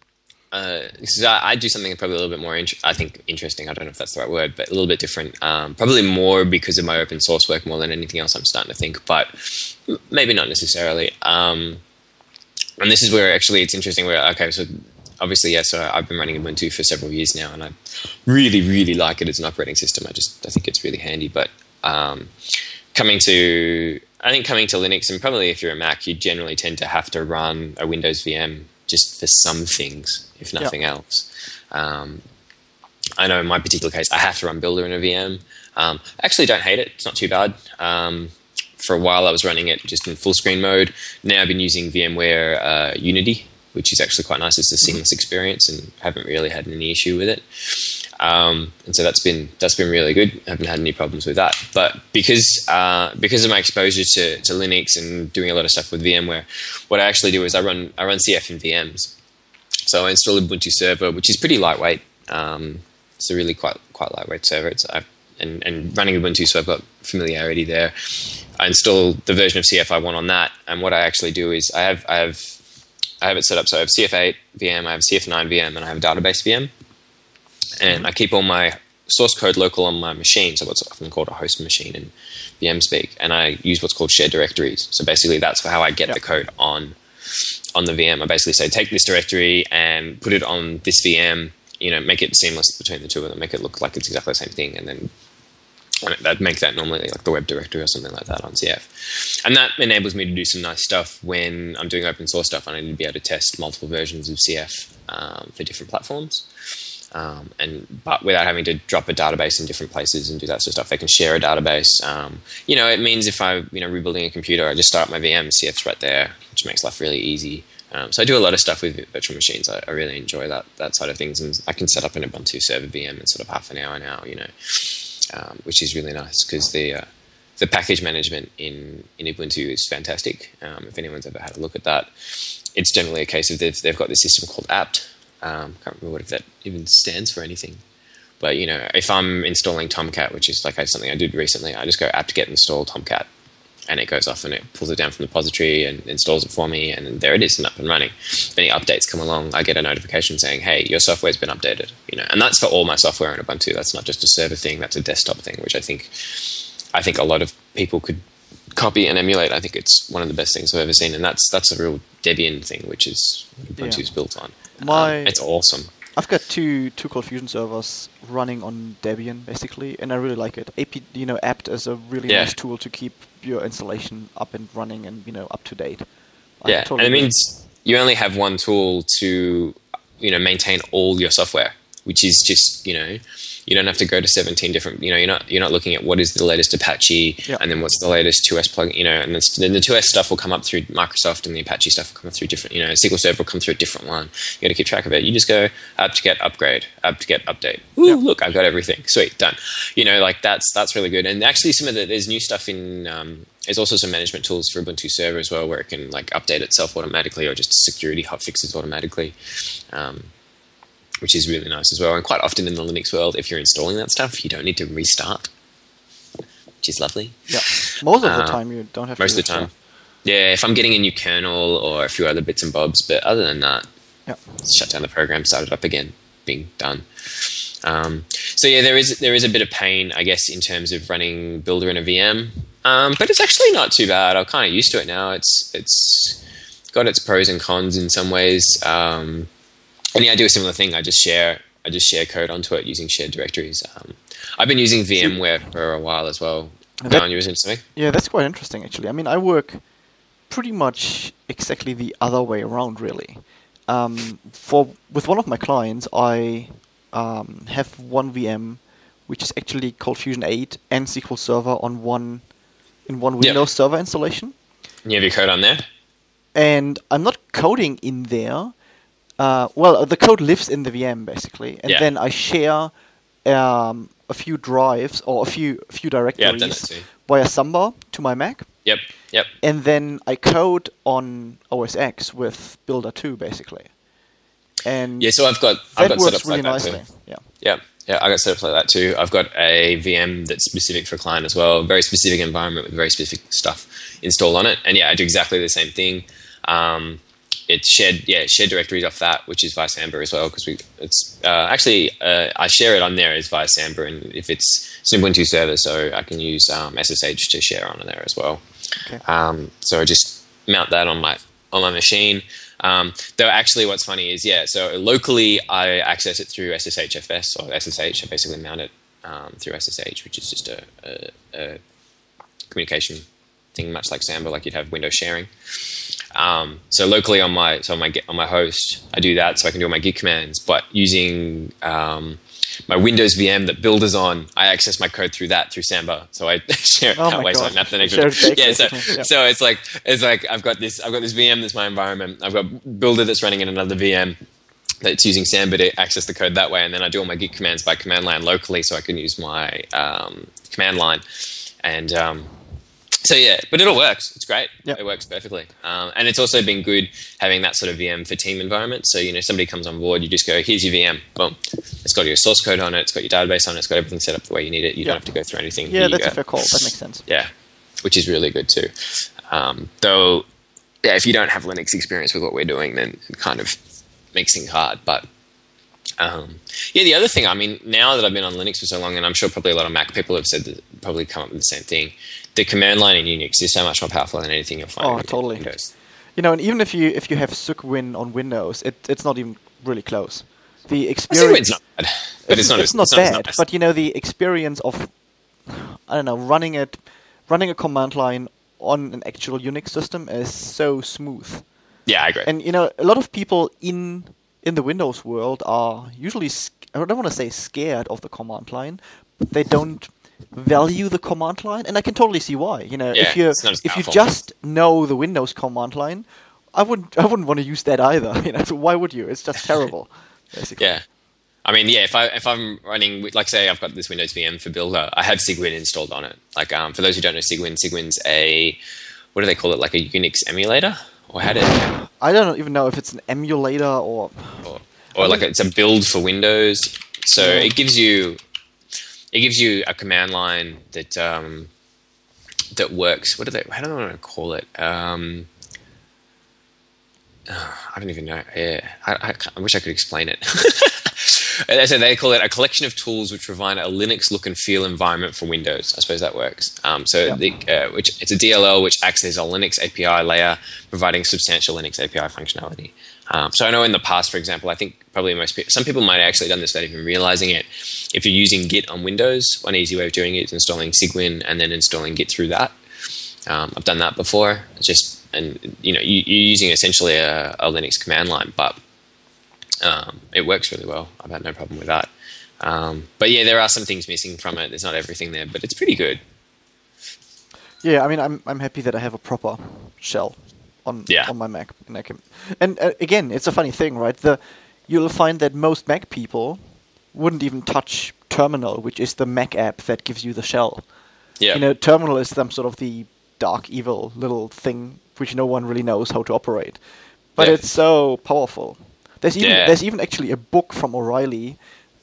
uh, I, I do something probably a little bit more. I think interesting. I don't know if that's the right word, but a little bit different. Um, probably more because of my open source work more than anything else. I'm starting to think, but maybe not necessarily. Um, and this is where actually it's interesting. Where okay, so obviously, yeah. So I've been running Ubuntu for several years now, and I really, really like it as an operating system. I just I think it's really handy. But um, coming to I think coming to Linux, and probably if you're a Mac, you generally tend to have to run a Windows VM just for some things, if nothing else. Um, I know in my particular case, I have to run Builder in a VM. Um, I actually don't hate it; it's not too bad. Um, for a while, I was running it just in full screen mode. Now I've been using VMware uh, Unity, which is actually quite nice. It's a seamless experience, and haven't really had any issue with it. Um, and so that's been that's been really good. I haven't had any problems with that. But because uh, because of my exposure to, to Linux and doing a lot of stuff with VMware, what I actually do is I run I run CF in VMs. So I install Ubuntu Server, which is pretty lightweight. Um, it's a really quite quite lightweight server. It's I, and and running Ubuntu, so I've got familiarity there. I install the version of CF I want on that, and what I actually do is I have I have I have it set up so I have CF8 VM, I have CF9 VM, and I have a database VM and I keep all my source code local on my machine, so what's often called a host machine in VM speak, and I use what's called shared directories. So basically, that's how I get Yeah. the code on on the VM. I basically say take this directory and put it on this VM. You know, make it seamless between the two of them, make it look like it's exactly the same thing, and then that make that normally like the web directory or something like that on CF. And that enables me to do some nice stuff when I'm doing open source stuff I need to be able to test multiple versions of CF um, for different platforms. Um, and but without having to drop a database in different places and do that sort of stuff, they can share a database. Um, you know, it means if I you know rebuilding a computer, I just start my VM, CF's right there, which makes life really easy. Um, so I do a lot of stuff with virtual machines. I, I really enjoy that that side of things, and I can set up an Ubuntu server VM in sort of half an hour now. You know, um, which is really nice because the uh, the package management in, in Ubuntu is fantastic. Um, if anyone's ever had a look at that, it's generally a case of they've, they've got this system called apt. Um, can't remember what that even stands for anything. But you know, if I'm installing Tomcat, which is like something I did recently, I just go apt get install Tomcat, and it goes off and it pulls it down from the repository and installs it for me, and there it is and up and running. If any updates come along, I get a notification saying, "Hey, your software's been updated." You know, and that's for all my software in Ubuntu. That's not just a server thing; that's a desktop thing, which I think I think a lot of people could copy and emulate. I think it's one of the best things I've ever seen, and that's that's a real Debian thing, which is Ubuntu's Yeah. built on. My- Um, it's awesome. I've got two two Cold Fusion servers running on Debian basically, and I really like it. AP, you know, apt is a really Yeah. nice tool to keep your installation up and running and you know up to date. I yeah, totally and it means you only have one tool to you know maintain all your software, which is just you know you don't have to go to 17 different you know you're not you're not looking at what is the latest Apache and then what's the latest 2S plugin you know and then the 2S stuff will come up through Microsoft and the Apache stuff will come up through different you know SQL Server will come through a different one. You got to keep track of it. You just go apt get upgrade, apt get update. Ooh, look, I've got everything. Sweet, done. You know, like that's that's really good. And actually, some of the there's new stuff in. Um, there's also some management tools for Ubuntu Server as well, where it can like update itself automatically or just security hot fixes automatically, um, which is really nice as well. And quite often in the Linux world, if you're installing that stuff, you don't need to restart, which is lovely. yeah, most of the uh, time you don't have to restart. Most to of the time, yeah. If I'm getting a new kernel or a few other bits and bobs, but other than that, Yeah. shut down the program, start it up again, being done. Um, so yeah, there is there is a bit of pain, I guess, in terms of running Builder in a VM, um, but it's actually not too bad. I'm kind of used to it now. It's it's got its pros and cons in some ways. Um, and yeah, I do a similar thing. I just share I just share code onto it using shared directories. Um, I've been using VMware for a while as well. That- on, you were saying something? Yeah, that's quite interesting actually. I mean, I work pretty much exactly the other way around, really. Um, for with one of my clients, I um, have one VM, which is actually Cold Fusion 8 and SQL Server on one in one Windows Server installation. You have your code on there. And I'm not coding in there. Uh, well, the code lives in the VM basically, and Yeah. then I share um, a few drives or a few few Yeah, I've done that directories too. via Samba to my Mac, Yep, yep. and then I code on OS X with Builder 2 basically. And Yeah, so I've got I've got setups really like that too. Yeah. Yeah, yeah, I got setups like that too. I've got a VM that's specific for a client as well, very specific environment with very specific stuff installed on it. And yeah, I do exactly the same thing. Um, it's shared, yeah, shared directories off that, which is via Samba as well, because we it's uh, actually uh, I share it on there as via Samba, and if it's it's an Ubuntu server, so I can use um, SSH to share on there as well. Okay. Um, so I just mount that on my on my machine. Um, though actually, what's funny is yeah. So locally, I access it through SSHFS or SSH. I basically mount it um, through SSH, which is just a, a, a communication thing, much like Samba, like you'd have Windows sharing. Um, so locally on my so on my on my host, I do that so I can do all my Git commands. But using um, my Windows VM that builders on, I access my code through that through Samba. So I share it Oh that way. So I map the next Yeah, so, yeah. so it's like it's like I've got this I've got this VM that's my environment. I've got builder that's running in another VM that's using Samba to access the code that way, and then I do all my Git commands by command line locally, so I can use my um, command line. And um, so yeah, but it all works. It's great. Yep. It works perfectly, um, and it's also been good having that sort of VM for team environment. So you know, somebody comes on board, you just go, "Here's your VM. Boom. It's got your source code on it. It's got your database on it. It's got everything set up the way you need it. You Yeah. don't have to go through anything. Yeah, Here that's a fair call. That makes sense. Yeah, which is really good too. Um, though, yeah, if you don't have Linux experience with what we're doing, then it kind of makes things hard. But um, yeah, the other thing, I mean, now that I've been on Linux for so long, and I'm sure probably a lot of Mac people have said that, probably come up with the same thing. The command line in Unix is so much more powerful than anything you'll find. Oh, in totally. Windows. You know, and even if you if you have Cygwin on Windows, it, it's not even really close. The experience it's not bad, but it's, not. it's as- not it's as bad, but you know the experience of I don't know running it, running a command line on an actual Unix system is so smooth. yeah, I agree. And you know, a lot of people in in the Windows world are usually I don't want to say scared of the command line, but they don't value the command line, and I can totally see why. You know, Yeah, if you it's not as if you just know the Windows command line, I wouldn't I wouldn't want to use that either. You know, so why would you? It's just terrible, basically. Yeah. I mean, yeah. If I if I'm running, like, say, I've got this Windows VM for Builder, I have Cygwin installed on it. Like, um, for those who don't know Cygwin, Cygwin's a what do they call it? Like a Unix emulator, or how do I don't even know if it's an emulator or or, or like it's a build for Windows. So Yeah. it gives you it gives you a command line that um, that works. What do they? How do they want to call it? Um, I don't even know. Yeah, I, I, I wish I could explain it. so they call it a collection of tools which provide a Linux look and feel environment for Windows. I suppose that works. Um, so Yeah. the, uh, which it's a DLL which acts as a Linux API layer, providing substantial Linux API functionality. Um, so I know in the past, for example, I think probably most people, some people might have actually done this without even realizing it. If you're using Git on Windows, one easy way of doing it is installing Cygwin and then installing Git through that. Um, I've done that before. It's just and you know you, you're using essentially a, a Linux command line, but um, it works really well. I've had no problem with that. Um, but yeah, there are some things missing from it. There's not everything there, but it's pretty good. Yeah, I mean, I'm I'm happy that I have a proper shell on Yeah. on my Mac, and I can. And uh, again, it's a funny thing, right? The you'll find that most Mac people wouldn't even touch Terminal, which is the Mac app that gives you the shell. Yeah, You know, Terminal is some sort of the dark, evil little thing which no one really knows how to operate, but Yeah. it's so powerful. There's even Yeah. there's even actually a book from O'Reilly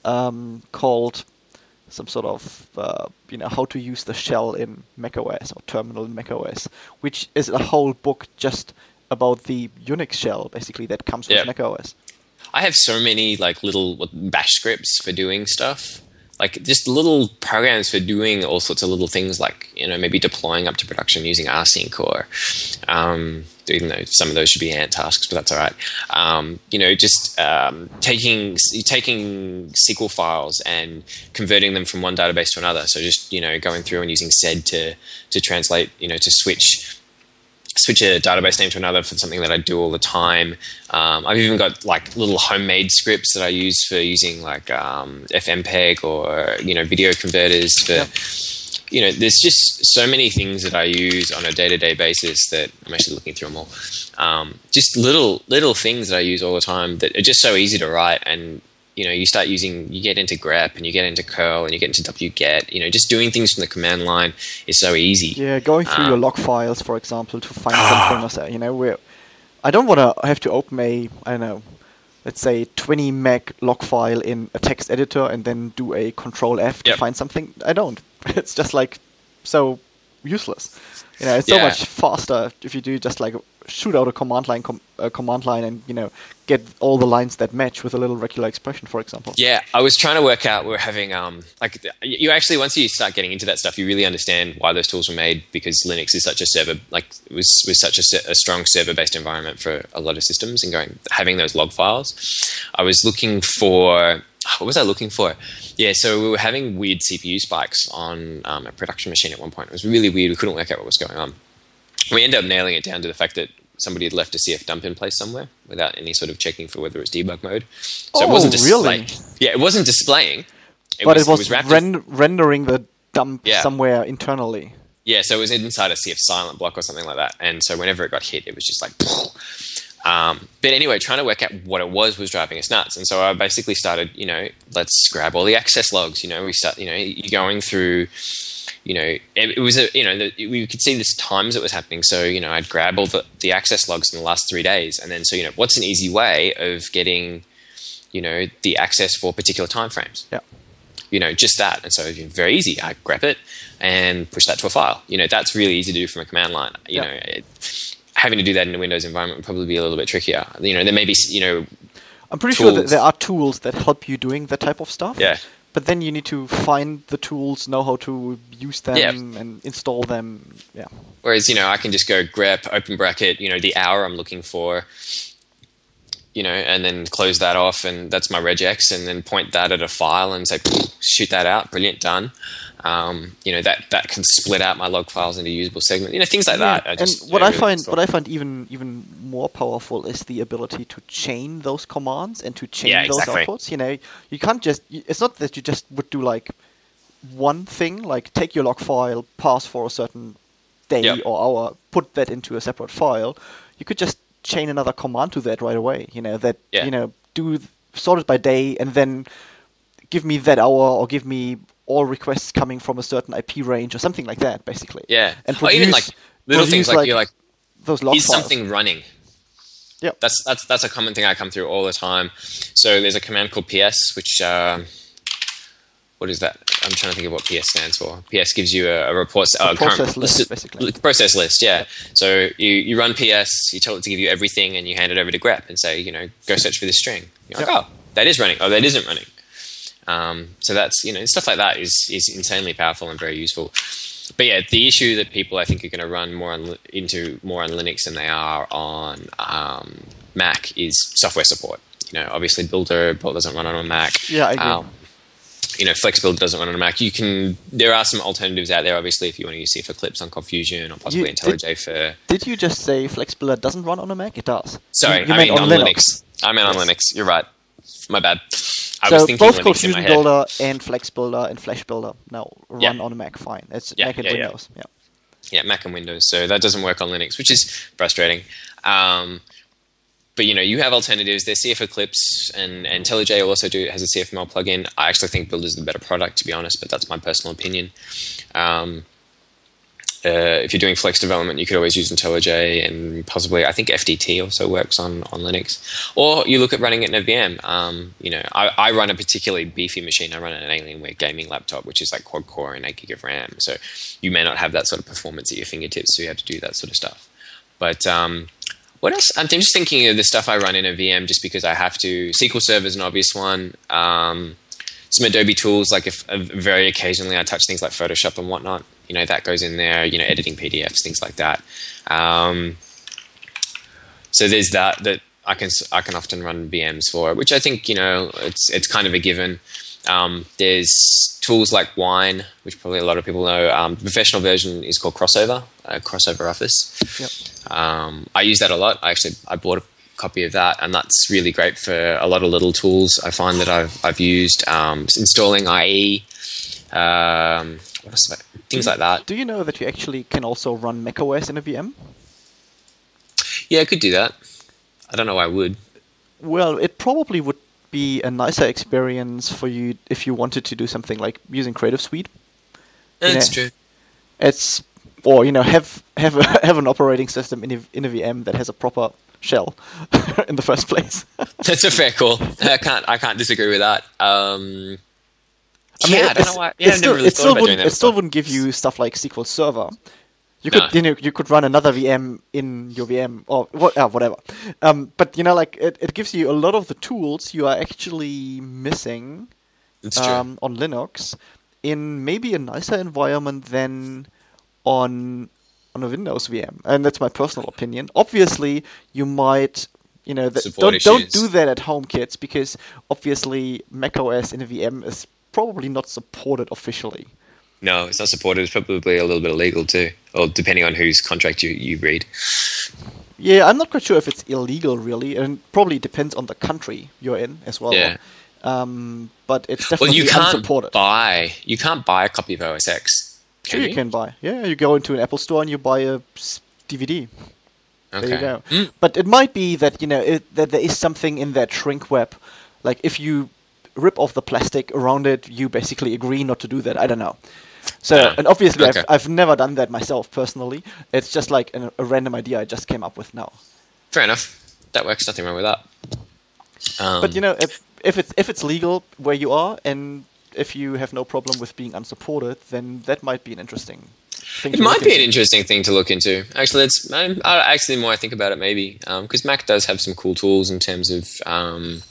um, called some sort of uh, you know how to use the shell in macOS or terminal in macOS, which is a whole book just about the Unix shell basically that comes with macOS. I have so many like little bash scripts for doing stuff, like just little programs for doing all sorts of little things, like you know maybe deploying up to production using rsync or, um, even though some of those should be ant tasks, but that's all right. Um, you know, just um, taking taking SQL files and converting them from one database to another. So just you know going through and using sed to to translate, you know, to switch switch a database name to another for something that I do all the time. Um, I've even got like little homemade scripts that I use for using like um, FFmpeg or you know video converters for you know, there's just so many things that I use on a day to day basis that I'm actually looking through them all. Um, just little little things that I use all the time that are just so easy to write and you know, you start using, you get into grep and you get into curl and you get into wget. You know, just doing things from the command line is so easy. Yeah, going through um, your log files, for example, to find something or so. You know, where I don't want to have to open a, I don't know, let's say 20 meg log file in a text editor and then do a control F to yep. find something. I don't. It's just like so useless. You know, it's yeah. so much faster if you do just like shoot out a command line com- a command line and you know get all the lines that match with a little regular expression for example yeah i was trying to work out we're having um like you actually once you start getting into that stuff you really understand why those tools were made because linux is such a server like it was was such a, a strong server based environment for a lot of systems and going having those log files i was looking for what was I looking for? Yeah, so we were having weird CPU spikes on um, a production machine at one point. It was really weird. We couldn't work out what was going on. We ended up nailing it down to the fact that somebody had left a CF dump in place somewhere without any sort of checking for whether it was debug mode. So oh, it wasn't displaying. Really? Yeah, it wasn't displaying. It but was, it was, it was ren- rendering the dump yeah. somewhere internally. Yeah, so it was inside a CF silent block or something like that. And so whenever it got hit, it was just like. Um, but anyway, trying to work out what it was was driving us nuts. And so I basically started, you know, let's grab all the access logs. You know, we start, you know, you're going through you know, it, it was a, you know, the, we could see this times it was happening. So, you know, I'd grab all the, the access logs in the last three days. And then, so, you know, what's an easy way of getting, you know, the access for particular timeframes? Yeah. You know, just that. And so very easy. I grab it and push that to a file. You know, that's really easy to do from a command line. You yeah. know, it, having to do that in a Windows environment would probably be a little bit trickier. You know, there may be, you know, I'm pretty tools. sure that there are tools that help you doing that type of stuff. Yeah but then you need to find the tools, know how to use them, yeah. and install them. Yeah. Whereas you know, I can just go grep open bracket, you know, the hour I'm looking for, you know, and then close that off, and that's my regex, and then point that at a file and say, shoot that out, brilliant, done. Um, you know that that can split out my log files into usable segments. You know things like yeah. that. Just, and what I find what I find even even more powerful is the ability to chain those commands and to chain yeah, those exactly. outputs. You know, you can't just. It's not that you just would do like one thing, like take your log file, pass for a certain day yep. or hour, put that into a separate file. You could just chain another command to that right away. You know that yeah. you know do sort it by day and then give me that hour or give me all requests coming from a certain IP range or something like that, basically. Yeah. And produce, or even like little things like, like, you're like those log is files. something running. Yeah. That's that's that's a common thing I come through all the time. So there's a command called PS, which uh, what is that? I'm trying to think of what PS stands for. PS gives you a, a report uh, process list, basically. Process list, yeah. So you, you run PS, you tell it to give you everything, and you hand it over to grep and say, you know, go search for this string. You're like, oh, that is running. Oh, that isn't running. Um, so that's you know stuff like that is is insanely powerful and very useful. But yeah, the issue that people I think are going to run more on, into more on Linux than they are on um, Mac is software support. You know, obviously Builder Build doesn't run on a Mac. Yeah, I agree. Um, you know, FlexBuild doesn't run on a Mac. You can. There are some alternatives out there, obviously, if you want to use CF Eclipse on Confusion or possibly you, IntelliJ did, for. Did you just say FlexBuilder doesn't run on a Mac? It does. Sorry, you, you I mean on, on Linux. Linux. I meant yes. on Linux. You're right. My bad. I so both ColdFusion Builder and Flex Builder and Flash Builder now run yeah. on Mac fine. It's yeah, Mac and yeah, Windows. Yeah. yeah. Mac and Windows. So that doesn't work on Linux, which is frustrating. Um, but you know, you have alternatives. There's CF Eclipse and, and IntelliJ also do has a CFML plugin. I actually think Builder is the better product, to be honest, but that's my personal opinion. Um, uh, if you're doing Flex development, you could always use IntelliJ and possibly, I think FDT also works on, on Linux. Or you look at running it in a VM. Um, you know, I, I, run a particularly beefy machine. I run an Alienware gaming laptop, which is like quad core and 8 gig of RAM. So you may not have that sort of performance at your fingertips, so you have to do that sort of stuff. But um, what else? I'm just thinking of the stuff I run in a VM just because I have to. SQL Server is an obvious one. Um, some Adobe tools, like if uh, very occasionally I touch things like Photoshop and whatnot, you know, that goes in there, you know, editing PDFs, things like that. Um, so there's that that I can I can often run VMs for, which I think you know it's it's kind of a given. Um, there's tools like Wine, which probably a lot of people know. Um, the professional version is called Crossover, uh, Crossover Office. Yep. Um, I use that a lot. I actually I bought a copy of that, and that's really great for a lot of little tools. I find that I've I've used um, installing IE um, things like that. Do you know that you actually can also run macOS in a VM? Yeah, I could do that. I don't know why I would. Well, it probably would be a nicer experience for you if you wanted to do something like using Creative Suite. That's Yeah. true. It's or you know have have a, have an operating system in a, in a VM that has a proper shell in the first place. That's a fair call. I can't. I can't disagree with that. Um, I mean, yeah, I don't know why. it Yeah, I've still, really it still wouldn't it still wouldn't give you stuff like SQL Server. You could No. you know you could run another VM in your VM or what uh, whatever. Um, but you know like it, it gives you a lot of the tools you are actually missing um, on Linux in maybe a nicer environment than on on a Windows VM, and that's my personal opinion. Obviously, you might you know th- don't don't do that at home, kids, because obviously macOS in a VM is probably not supported officially. no, it's not supported. It's probably a little bit illegal too, or depending on whose contract you, you read. Yeah, I'm not quite sure if it's illegal really, and probably depends on the country you're in as well. Yeah. Um, but it's Well, definitely you can't unsupported. buy. You can't buy a copy of OS X. Sure, you can buy. Yeah, you go into an Apple store and you buy a DVD. Okay. There you go. Mm, But it might be that you know it, that there is something in that shrink web, like if you rip off the plastic around it, you basically agree not to do that. I don't know. So, Yeah. and obviously, Okay. I've, I've never done that myself personally. It's just like an, a random idea I just came up with now. Fair enough. That works. Nothing wrong with that. Um, But you know, if if it's if it's legal where you are, and if you have no problem with being unsupported, then that might be an interesting. It might be an interesting thing to look into. Actually, it's um, I- actually the more I think about it, maybe because Mac does have some cool tools in terms of um,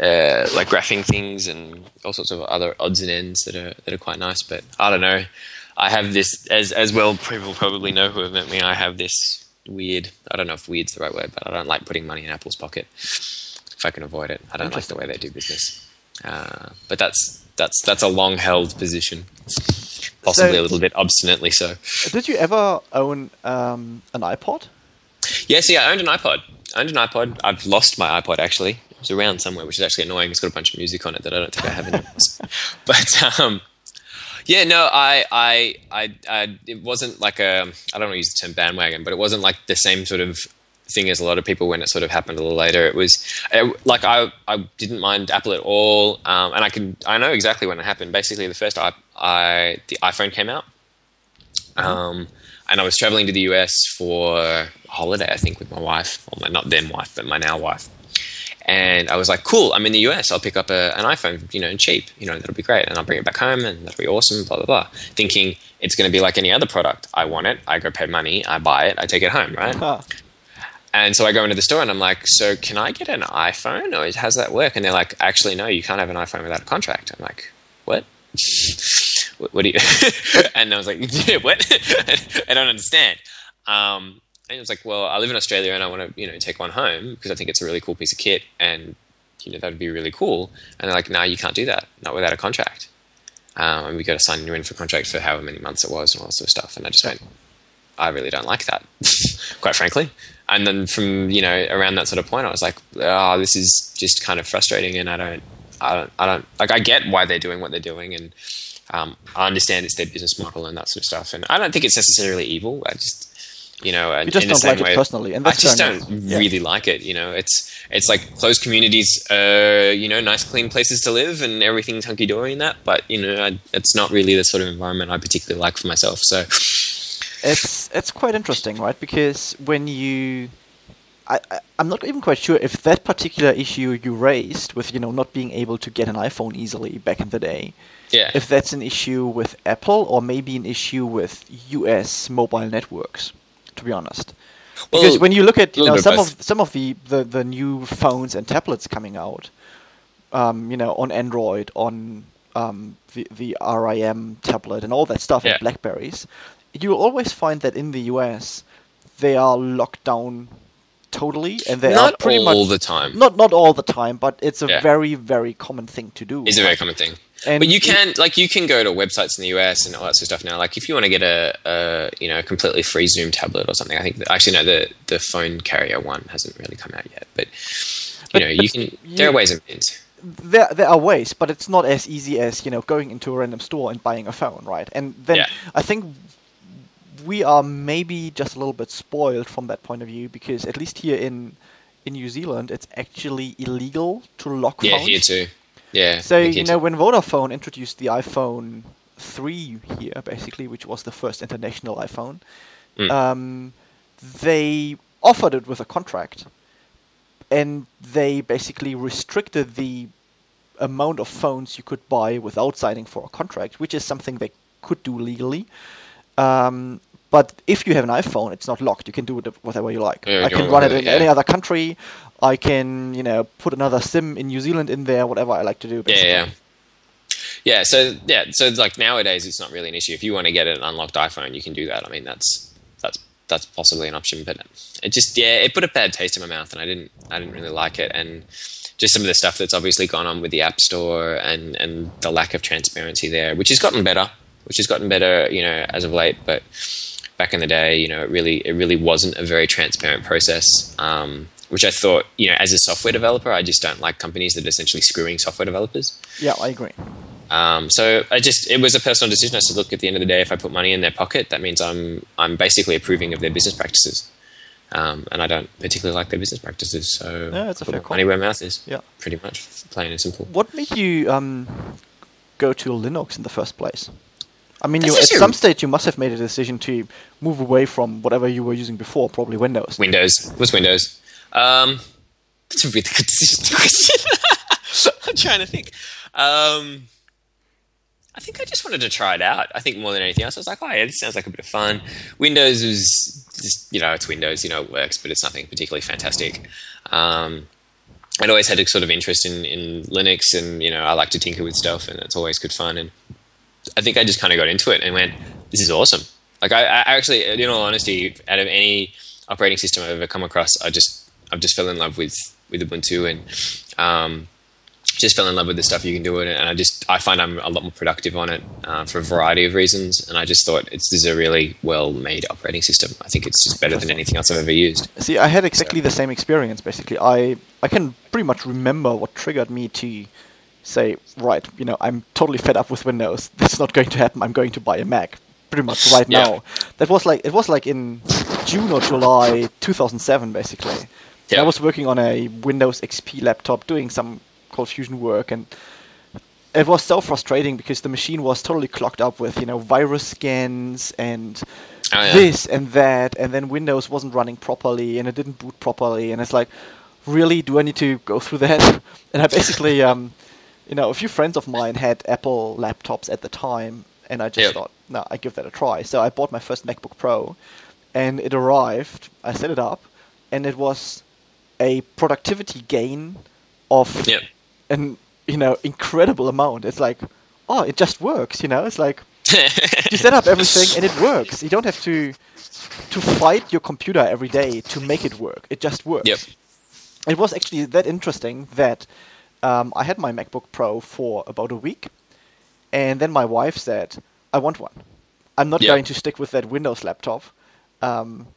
uh, like graphing things and all sorts of other odds and ends that are that are quite nice. But I don't know. I have this as as well. People probably know who have met me. I have this weird. I don't know if weird's the right word, but I don't like putting money in Apple's pocket if I can avoid it. I don't like the way they do business. Uh, but that's that's that's a long held position, possibly So- a little bit obstinately so. Did you ever own um, an iPod? Yeah, see, I owned an iPod. I owned an iPod. I've lost my iPod actually. It was around somewhere, which is actually annoying. It's got a bunch of music on it that I don't think I have anymore. but um, yeah, no, I, I, I, I, it wasn't like a. I don't want to use the term bandwagon, but it wasn't like the same sort of thing as a lot of people when it sort of happened a little later. It was it, like I, I didn't mind Apple at all, um, and I can, I know exactly when it happened. Basically, the first I, I the iPhone came out. Um, and I was traveling to the US for a holiday, I think, with my wife, or my not then wife, but my now wife. And I was like, cool, I'm in the US. I'll pick up a, an iPhone, you know, and cheap. You know, that'll be great. And I'll bring it back home and that'll be awesome, blah, blah, blah. Thinking it's going to be like any other product. I want it. I go pay money. I buy it. I take it home, right? Ah, And so I go into the store and I'm like, so can I get an iPhone or how's that work? And they're like, actually, no, you can't have an iPhone without a contract. I'm like, what? what, what do you? and I was like, yeah, what? I don't understand. Um, and it was like, well, I live in Australia and I want to, you know, take one home because I think it's a really cool piece of kit and, you know, that would be really cool. And they're like, no, you can't do that, not without a contract. Um, and we got to sign you in for a contract for however many months it was and all that sort of stuff. And I just went, I really don't like that, quite frankly. And then from you know around that sort of point, I was like, oh, this is just kind of frustrating, and I don't, I don't, I don't like. I get why they're doing what they're doing, and um, I understand it's their business model and that sort of stuff. And I don't think it's necessarily evil. I just, you know, You just in the don't same like it way, personally, and I just don't. Yeah. really like it. You know, it's it's like closed communities, uh, you know, nice clean places to live, and everything's hunky dory in that. But you know, I, it's not really the sort of environment I particularly like for myself. So. It's it's quite interesting, right? Because when you, I, I'm not even quite sure if that particular issue you raised with you know not being able to get an iPhone easily back in the day, Yeah. if that's an issue with Apple or maybe an issue with U.S. mobile networks. To be honest, because Well, when you look at you know some both. of some of the, the, the new phones and tablets coming out, um, you know, on Android, on um, the the RIM tablet, and all that stuff, Yeah. and Blackberries, you will always find that in the US they are locked down totally, and they not are pretty all much the time. not not all the time, but it's a Yeah. very very common thing to do. It's a very common thing. And but you it- can like you can go to websites in the US and all that sort of stuff now. Like if you want to get a, a you know a completely free Xoom tablet or something, I think actually no the the phone carrier one hasn't really come out yet. But you But- know but you can you- there are ways and means. there there are ways, but it's not as easy as you know going into a random store and buying a phone, right? And then Yeah. I think we are maybe just a little bit spoiled from that point of view because at least here in in New Zealand, it's actually illegal to lock Yeah, phones. here too. Yeah. So you know too. when Vodafone introduced the iPhone three here, basically, which was the first international iPhone, Mm. um, they offered it with a contract, and they basically restricted the amount of phones you could buy without signing for a contract, which is something they could do legally. Um, but if you have an iPhone, it's not locked. You can do whatever you like. Yeah, I can run it in yeah. any other country. I can, you know, put another SIM in New Zealand in there, whatever I like to do. Yeah, yeah. Yeah, so yeah, so it's like nowadays it's not really an issue. If you want to get an unlocked iPhone, you can do that. I mean, that's that's that's possibly an option, but it just yeah, it put a bad taste in my mouth, and I didn't I didn't really like it, and just some of the stuff that's obviously gone on with the App Store and and the lack of transparency there, which has gotten better, which has gotten better, you know, as of late, but back in the day, you know, it really it really wasn't a very transparent process. Um, which I thought, you know, as a software developer, I just don't like companies that are essentially screwing software developers. Yeah, I agree. Um, so I just it was a personal decision. I said, look, at the end of the day, if I put money in their pocket, that means I'm I'm basically approving of their business practices, um, and I don't particularly like their business practices. So Yeah, it's a fair money where mouth is. Yeah. pretty much, plain and simple. What made you um, go to Linux in the first place? I mean, you, at some stage you must have made a decision to move away from whatever you were using before, probably Windows. Windows was Windows. Um, that's a really good decision question. I'm trying to think. Um, I think I just wanted to try it out. I think more than anything else, I was like, oh yeah, this sounds like a bit of fun. Windows is, just, you know, it's Windows, you know, it works, but it's nothing particularly fantastic. Um, I'd always had a sort of interest in, in Linux, and you know, I like to tinker with stuff, and it's always good fun. And I think I just kind of got into it and went, "This is awesome." Like I, I actually, in all honesty, out of any operating system I've ever come across, I just, I've just fell in love with with Ubuntu and um, just fell in love with the stuff you can do with it. And I just, I find I'm a lot more productive on it uh, for a variety of reasons. And I just thought it's this is a really well made operating system. I think it's just better than anything else I've ever used. See, I had exactly the same experience. Basically, I I can pretty much remember what triggered me to say, right, you know, I'm totally fed up with Windows. This is not going to happen. I'm going to buy a Mac. Pretty much right Yeah. now. That was like it was like in June or July 2007, basically. Yeah. I was working on a Windows XP laptop, doing some Cold Fusion work, and it was so frustrating because the machine was totally clogged up with you know virus scans and Oh, yeah. this and that, and then Windows wasn't running properly and it didn't boot properly, and it's like, really, do I need to go through that? And I basically, um, you know, a few friends of mine had Apple laptops at the time, and I just Yep. thought, no, I give that a try. So I bought my first MacBook Pro, and it arrived. I set it up, and it was a productivity gain of Yep. an you know incredible amount. It's like, oh, it just works. You know, it's like you set up everything and it works. You don't have to to fight your computer every day to make it work. It just works. Yep. It was actually that interesting that um, I had my MacBook Pro for about a week, and then my wife said, "I want one. I'm not Yep. going to stick with that Windows laptop. Um,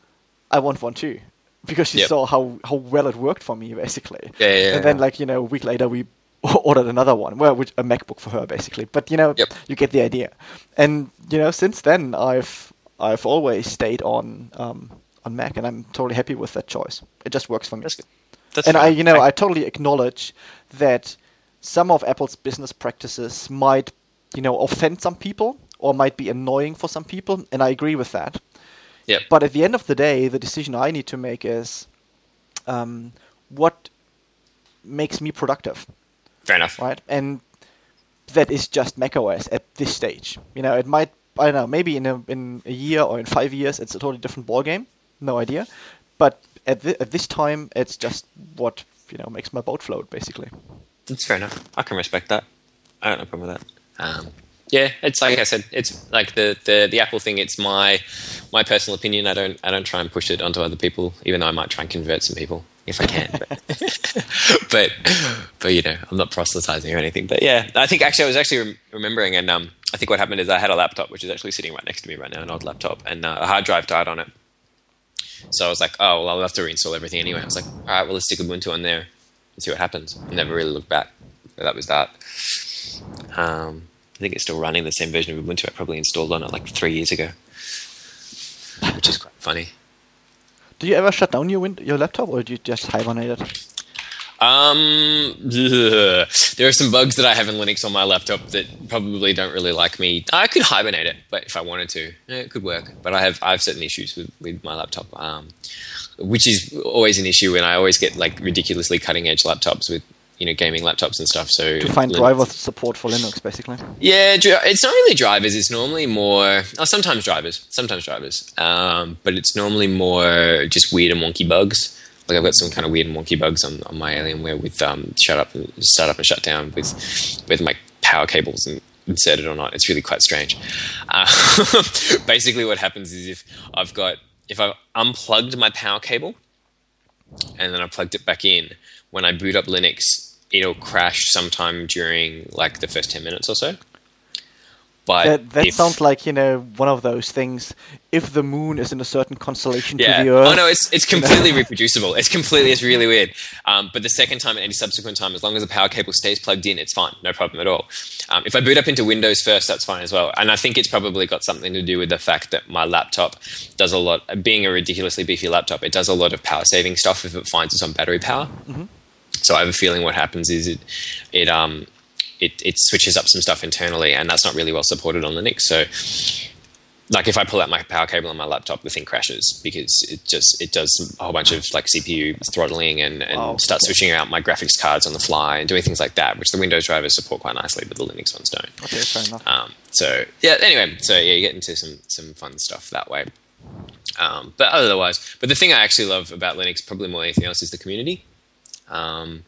I want one too." Because she Yep. saw how, how well it worked for me, basically. Yeah, yeah, and then, like you know, a week later, we ordered another one. Well, which a MacBook for her, basically. But you know, Yep. you get the idea. And you know, since then, I've I've always stayed on um, on Mac, and I'm totally happy with that choice. It just works for me. That's good. That's and I, you know, I totally acknowledge that some of Apple's business practices might, you know, offend some people or might be annoying for some people, and I agree with that. Yep. But at the end of the day, the decision I need to make is um, what makes me productive, Fair enough. right? And that is just macOS at this stage. You know, it might I don't know, maybe in a in a year or in five years, it's a totally different ballgame. No idea. But at thi- at this time, it's just what you know makes my boat float, basically. That's fair enough. I can respect that. I don't have a problem with that. Um, yeah, it's like I said, it's like the, the, the Apple thing. It's my my personal opinion. I don't I don't try and push it onto other people, even though I might try and convert some people if I can. But but, but you know, I'm not proselytizing or anything. But yeah, I think actually I was actually rem- remembering, and um, I think what happened is I had a laptop which is actually sitting right next to me right now, an old laptop, and uh, a hard drive died on it. So I was like, oh well, I'll have to reinstall everything anyway. I was like, all right, well let's stick Ubuntu on there and see what happens. And never really looked back. but that was that. Um, I think it's still running the same version of Ubuntu. I probably installed on it like three years ago, which is quite funny. Do you ever shut down your your laptop, or do you just hibernate it? Um, ugh. there are some bugs that I have in Linux on my laptop that probably don't really like me. I could hibernate it, but if I wanted to, it could work. But I have I have certain issues with, with my laptop, um, which is always an issue, and I always get like ridiculously cutting edge laptops with you know gaming laptops and stuff. So To find Linux- driver support for Linux, basically. yeah, it's not really drivers. It's normally more. Oh, sometimes drivers. Sometimes drivers. Um, but it's normally more just weird and wonky bugs. Like I've got some kind of weird monkey bugs on, on my Alienware with um, shut up, and, start up and shut down with with my power cables and inserted or not. It's really quite strange. Uh, basically, what happens is if I've got if I've unplugged my power cable and then I plugged it back in, when I boot up Linux, it'll crash sometime during like the first ten minutes or so. But That, that if- sounds like you know one of those things. If the moon is in a certain constellation yeah. to the Earth, Oh no, it's it's completely reproducible. It's completely it's really weird. Um, but the second time and any subsequent time, as long as the power cable stays plugged in, it's fine, no problem at all. Um, if I boot up into Windows first, that's fine as well. And I think it's probably got something to do with the fact that my laptop does a lot. Being a ridiculously beefy laptop, it does a lot of power saving stuff if it finds it's on battery power. So I have a feeling what happens is it it um it, it switches up some stuff internally, and that's not really well supported on Linux. So like if I pull out my power cable on my laptop, the thing crashes because it just it does a whole bunch of like CPU throttling and, and Oh, starts okay. switching out my graphics cards on the fly and doing things like that, which the Windows drivers support quite nicely, but the Linux ones don't. okay, fair enough. Um, so yeah, anyway, so yeah, you get into some some fun stuff that way. Um, but otherwise, but the thing I actually love about Linux, probably more than anything else, is the community. Um,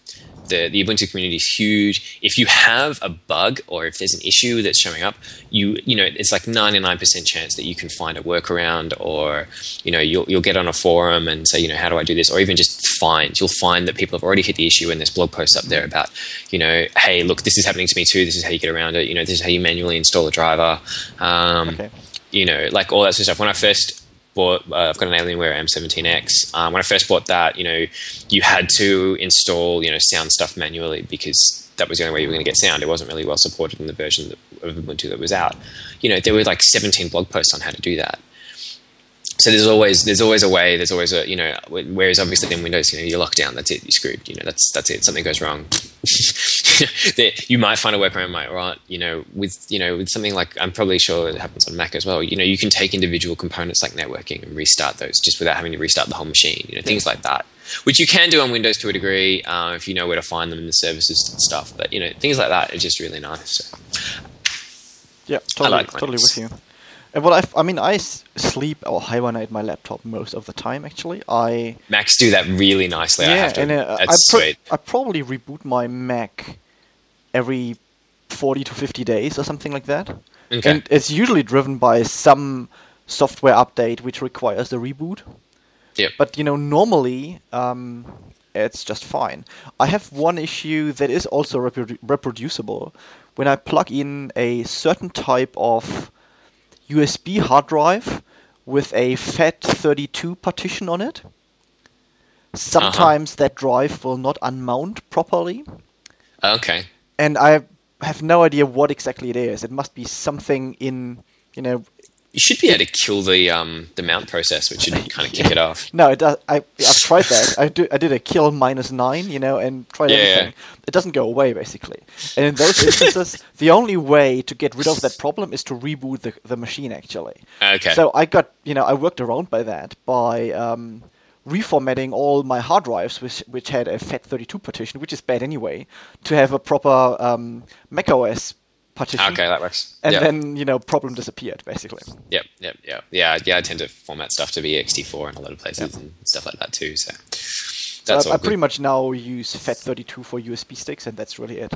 the the Ubuntu community is huge. If you have a bug or if there's an issue that's showing up, you you know it's like ninety nine percent chance that you can find a workaround, or you know you'll you'll get on a forum and say you know how do I do this, or even just find you'll find that people have already hit the issue and there's blog posts up there about you know hey look this is happening to me too. This is how you get around it. You know this is how you manually install a driver. Um, Okay. you know, like all that sort of stuff. When I first bought, uh, I've got an Alienware M17X. Um, when I first bought that, you know, you had to install, you know, sound stuff manually because that was the only way you were going to get sound. It wasn't really well supported in the version that, of Ubuntu that was out. You know, there were like 17 blog posts on how to do that. So there's always there's always a way. There's always a you know. Whereas obviously in Windows, you know, you're locked down. That's it. You're screwed. You know, that's that's it. Something goes wrong. You might find a workaround, might right? You know, with you know with something like I'm probably sure it happens on Mac as well. You know, you can take individual components like networking and restart those just without having to restart the whole machine. You know, things like that, which you can do on Windows to a degree uh, if you know where to find them in the services and stuff. But you know, things like that are just really nice. So, Yeah, totally, like totally with you. And well, I, I mean, I s- sleep or hibernate my laptop most of the time. Actually, I Macs do that really nicely. I yeah, have to. and uh, I, that's pro- sweet. I probably reboot my Mac every forty to fifty days or something like that. Okay. And it's usually driven by some software update which requires the reboot. Yep. But you know, normally um, it's just fine. I have one issue that is also reprodu- reproducible. When I plug in a certain type of USB hard drive with a FAT32 partition on it, sometimes uh-huh. that drive will not unmount properly, Okay. and I have no idea what exactly it is. It must be something in, you know, You should be able to kill the um, the mount process, which should kind of kick it off. No, it does. I I've tried that. I do. I did a kill minus nine, you know, and tried Yeah, everything. yeah. It doesn't go away basically. And in those instances, the only way to get rid of that problem is to reboot the the machine actually. Okay. So I got, you know, I worked around by that by um, reformatting all my hard drives, which which had a FAT32 partition, which is bad anyway, to have a proper um, macOS partition. okay, that works. And Yep. then you know, problem disappeared basically. Yep, yep, yep. Yeah, yeah. I tend to format stuff to be ext4 in a lot of places and stuff like that too. So So that's I, all I pretty much now use FAT32 for USB sticks, and that's really it.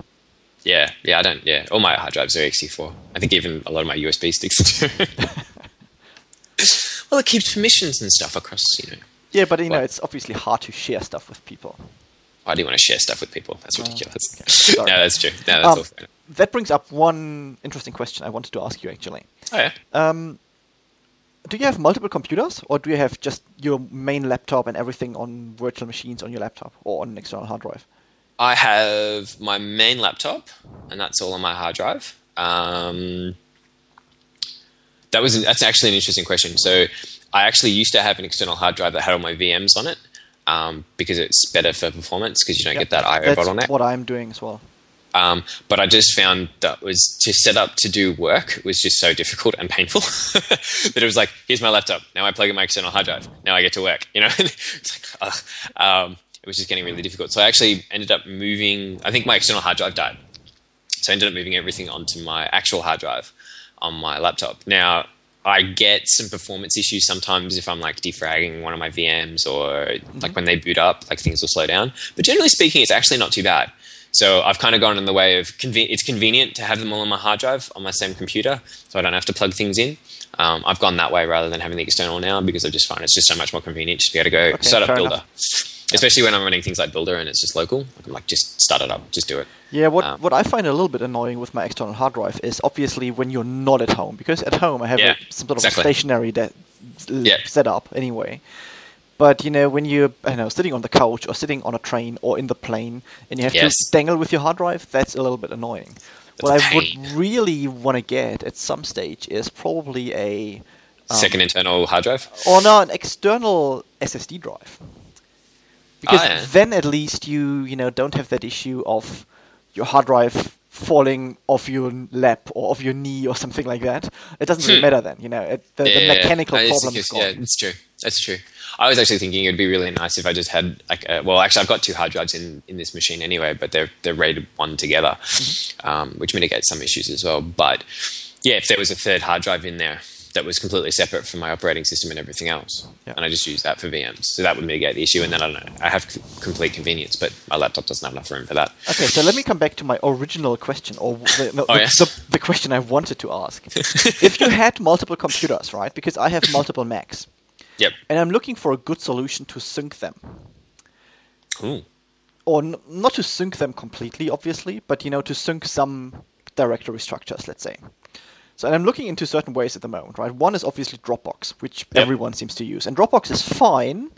Yeah, yeah. I don't. Yeah, all my hard drives are ext4. I think even a lot of my USB sticks do. well, it keeps permissions and stuff across. You know, Yeah, but you know, it's obviously hard to share stuff with people. why do you want to share stuff with people? That's ridiculous. okay. No, that's true. No, that's Um, all. That brings up one interesting question I wanted to ask you actually. Oh yeah. Um, do you have multiple computers, or do you have just your main laptop and everything on virtual machines on your laptop or on an external hard drive? I have my main laptop, and that's all on my hard drive. Um, that was that's actually an interesting question. So I actually used to have an external hard drive that had all my VMs on it um, because it's better for performance because you don't Yep. get that IO That's bottleneck. what I'm doing as well. Um, but I just found that was to set up to do work was just so difficult and painful that it was like, here's my laptop. Now I plug in my external hard drive. Now I get to work. You know, it's like, ugh. um, it was just getting really difficult. So I actually ended up moving. I think my external hard drive died, so I ended up moving everything onto my actual hard drive on my laptop. Now I get some performance issues sometimes if I'm like defragging one of my VMs or like when they boot up, like things will slow down. But generally speaking, it's actually not too bad. So I've kind of gone in the way of conven- it's convenient to have them all on my hard drive on my same computer, so I don't have to plug things in. Um, I've gone that way rather than having the external now because I just find it's just so much more convenient just to be able to go Okay, start up Builder, enough. especially when I'm running things like Builder and it's just local. I'm like, just start it up, just do it. Yeah, what Um, what I find a little bit annoying with my external hard drive is obviously when you're not at home, because at home I have Yeah, a, some sort of exactly. stationary de- Yeah. setup anyway. But you know, when you're I don't know sitting on the couch or sitting on a train or in the plane, and you have Yes. to dangle with your hard drive, that's a little bit annoying. what I would really want to get at some stage is probably a um, Second internal hard drive. or no, an external SSD drive. Because Ah, yeah. then at least you you know don't have that issue of your hard drive falling off your lap or off your knee or something like that. It doesn't really Hmm. matter then, you know. It, the, the mechanical just problem is gone. Yeah, it's true. That's true. I was actually thinking it'd be really nice if I just had like, a, well, actually, I've got two hard drives in, in this machine anyway, but they're they're rated one together, Mm-hmm. um, which mitigates some issues as well. But yeah, if there was a third hard drive in there that was completely separate from my operating system and everything else, Yeah. and I just use that for VMs, so that would mitigate the issue. And then I don't know, I have c- complete convenience, but my laptop doesn't have enough room for that. Okay, so let me come back to my original question, or the, no, Oh, the, yes. the, the question I wanted to ask. if you had multiple computers, right? Because I have multiple Macs, Yep. and I'm looking for a good solution to sync them. Ooh. or n- not to sync them completely, obviously, but you know to sync some directory structures, let's say. So and I'm looking into certain ways at the moment, right? One is obviously Dropbox, which Yep. everyone seems to use, and Dropbox is fine.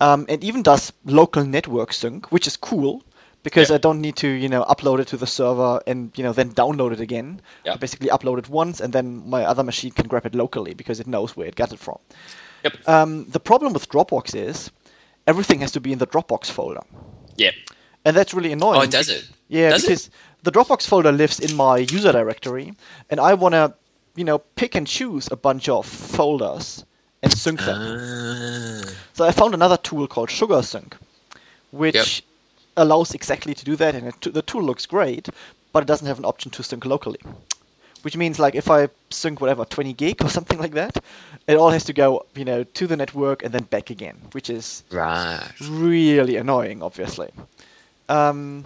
Um, it even does local network sync, which is cool because Yep. I don't need to, you know, upload it to the server and you know then download it again. I basically upload it once, and then my other machine can grab it locally because it knows where it got it from. Yep. Um, the problem with Dropbox is everything has to be in the Dropbox folder. Yeah. And that's really annoying. Oh, it does it. Yeah, Does it? because the Dropbox folder lives in my user directory, and I want to, you know, pick and choose a bunch of folders and sync them. Ah. So I found another tool called SugarSync, which Yep. allows exactly to do that, and it, the tool looks great, but it doesn't have an option to sync locally. Which means, like, if I sync whatever 20 gig or something like that, it all has to go, you know, to the network and then back again, which is right. really annoying, obviously. Um,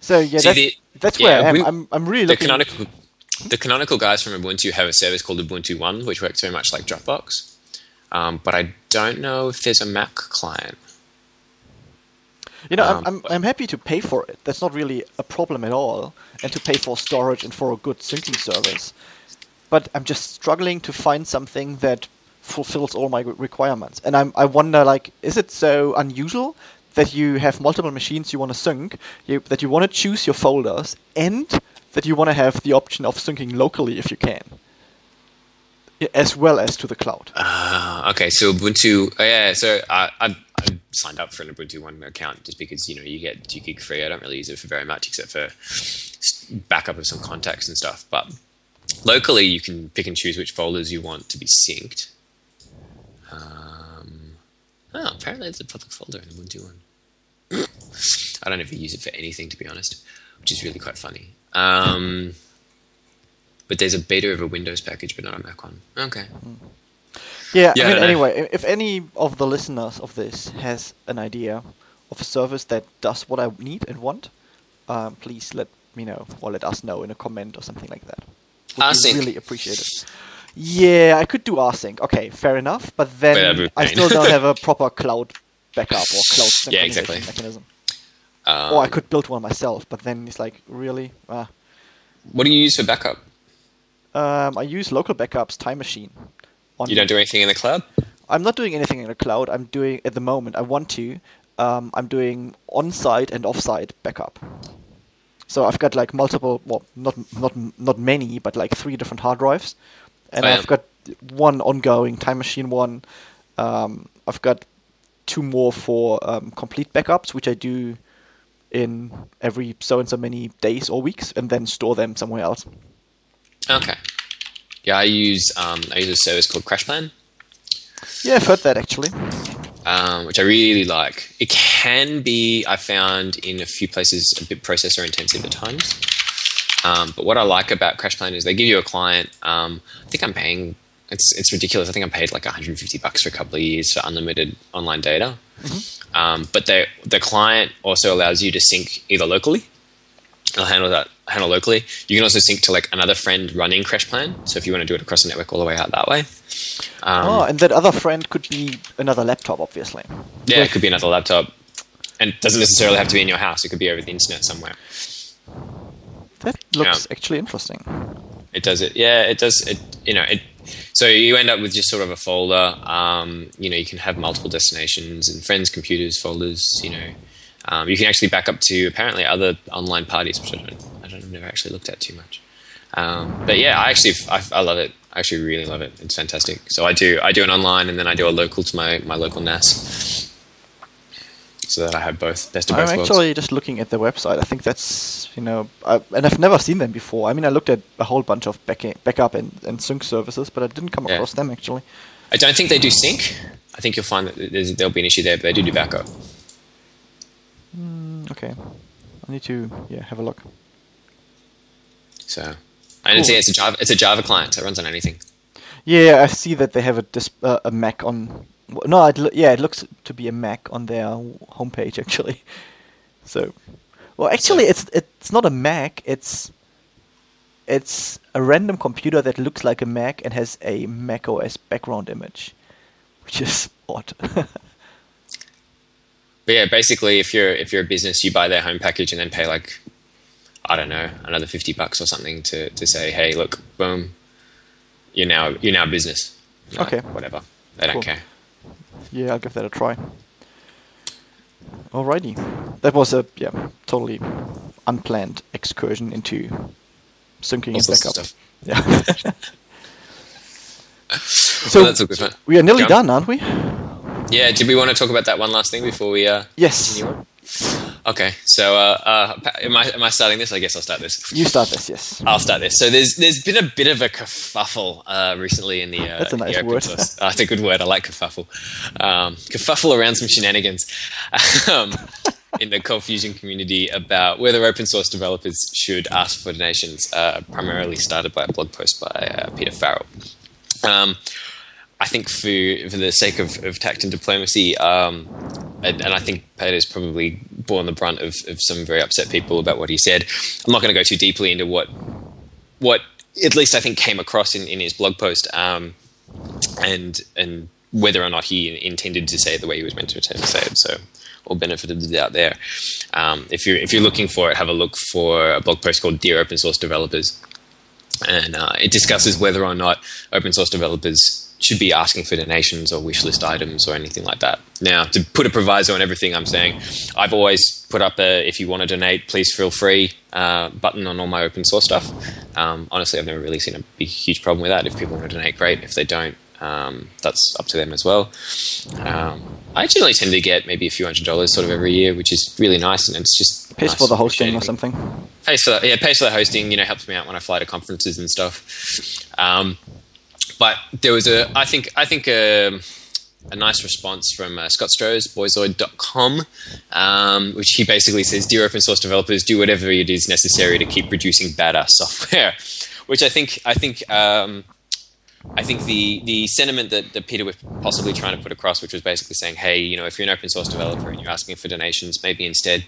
so yeah, See, that's, the- that's yeah, where I am. we- I'm, I'm really the looking. canonical the canonical guys from Ubuntu have a service called Ubuntu One, which works very much like Dropbox. Um, but I don't know if there's a Mac client. You know, um, I'm, I'm I'm happy to pay for it. That's not really a problem at all, and to pay for storage and for a good syncing service. But I'm just struggling to find something that fulfills all my requirements. And I'm I wonder, like, is it so unusual that you have multiple machines you want to sync, you, that you want to choose your folders, and that you want to have the option of syncing locally if you can, as well as to the cloud. Uh, okay, so Ubuntu. Oh yeah, so I, I, I signed up for an Ubuntu One account just because you know you get two gig free. I don't really use it for very much except for backup of some contacts and stuff. But locally, you can pick and choose which folders you want to be synced. Um, oh, apparently it's a public folder in Ubuntu One. I don't ever use it for anything, to be honest, which is really quite funny. Um, but there's a beta of a Windows package, but not a Mac one. Okay. Yeah, Yeah, I mean, know. anyway, if any of the listeners of this has an idea of a service that does what I need and want, um, please let me know or let us know in a comment or something like that. Would really appreciated. Yeah, I could do rsync. Okay, fair enough. But then I still don't have a proper cloud backup or cloud synchronization Yeah, exactly. mechanism. Um, or I could build one myself, but then it's like really. Ah. What do you use for backup? Um, I use local backups, Time Machine. On You don't do anything in the cloud? I'm not doing anything in the cloud. I'm doing at the moment. I want to. um, I'm doing on-site and off-site backup. So I've got like multiple, well, not not not many, but like three different hard drives, and Oh, yeah. I've got one ongoing Time Machine one. Um, I've got two more for um, complete backups, which I do in every so and so many days or weeks, and then store them somewhere else. Okay. Yeah, I use um, I use a service called CrashPlan, Yeah, I've heard that actually. um, which I really like. It can be, I found, in a few places a bit processor intensive at times. Um, but what I like about CrashPlan is they give you a client. Um, I think I'm paying. It's it's ridiculous. I think I paid like 150 bucks for a couple of years for unlimited online data. Um, but they, the client also allows you to sync either locally. I'll handle that handle locally. You can also sync to like another friend running CrashPlan. So if you want to do it across the network all the way out that way. Um, oh, and that other friend could be another laptop, obviously. Yeah, it could be another laptop. And it doesn't necessarily have to be in your house. It could be over the internet somewhere. That looks actually interesting. It does it. Yeah, it does it you know, it so you end up with just sort of a folder. Um, you know, you can have multiple destinations and friends, computers, folders, you know. Um, you can actually back up to apparently other online parties, which I don't don't I've never actually looked at too much. Um, but yeah, I actually I, I love it. I actually really love it. It's fantastic. So I do I do an online and then I do a local to my, my local NAS. So that I have both best of I'm both worlds. actually just looking at the website. I think that's you know, I, and I've never seen them before. I mean, I looked at a whole bunch of back backup and, and sync services, but I didn't come Yeah. across them actually. I don't think they do sync. I think you'll find that there's, there'll be an issue there, but they do do backup. Mm, okay, I need to yeah have a look. So, and it's, Cool. it's a Java it's a Java client, so it runs on anything. Yeah, I see that they have a dis- uh, a Mac on. No, it lo- yeah, it looks to be a Mac on their homepage actually. So, well, actually, it's it's not a Mac. It's it's a random computer that looks like a Mac and has a Mac OS background image, which is odd. But yeah, basically, if you're if you're a business, you buy their home package and then pay like I don't know another fifty bucks or something to, to say, hey, look, boom, you're now you're now business. Like, Okay. whatever. They don't care. yeah, I'll give that a try. Alrighty, that was a yeah totally unplanned excursion into syncing and backup. stuff. Yeah. so Well, that's all good fun. we are nearly Go on. done, aren't we? Yeah. Did we want to talk about that one last thing before we? Uh, Yes. continue on? Okay. So, uh, uh, am I am I starting this? I guess I'll start this. You start this, yes. I'll start this. So there's there's been a bit of a kerfuffle uh, recently in the uh, That's a nice word. source. That's a good word. I like kerfuffle. Um, kerfuffle around some shenanigans um, in the Cold Fusion community about whether open source developers should ask for donations. Uh, primarily started by a blog post by uh, Peter Farrell. Um, I think for for the sake of, of tact and diplomacy, um, and, I think Peter's probably borne the brunt of, of some very upset people about what he said. I'm not going to go too deeply into what what at least I think came across in, in his blog post, um, and and whether or not he intended to say it the way he was meant to say it. So, all benefit of the doubt there. Um, if you're if you're looking for it, have a look for a blog post called "Dear Open Source Developers," and uh, it discusses whether or not open source developers should be asking for donations or wish list items or anything like that. Now, to put a proviso on everything I'm saying, I've always put up a if you want to donate, please feel free uh, button on all my open source stuff. Um, honestly, I've never really seen a big, huge problem with that. If people want to donate, great. If they don't, um, that's up to them as well. Um, I generally tend to get maybe a few hundred dollars sort of every year, which is really nice, and it's just Pays nice for the hosting or something. pays for yeah pays for the hosting you know helps me out when I fly to conferences and stuff um, but there was a I think I think a, a nice response from uh, Scott Stroz boyzoid.com um, which he basically says dear open source developers do whatever it is necessary to keep producing badass software which I think I think um, I think the the sentiment that, that Peter was possibly trying to put across, which was basically saying, hey, you know, if you're an open source developer and you're asking for donations, maybe instead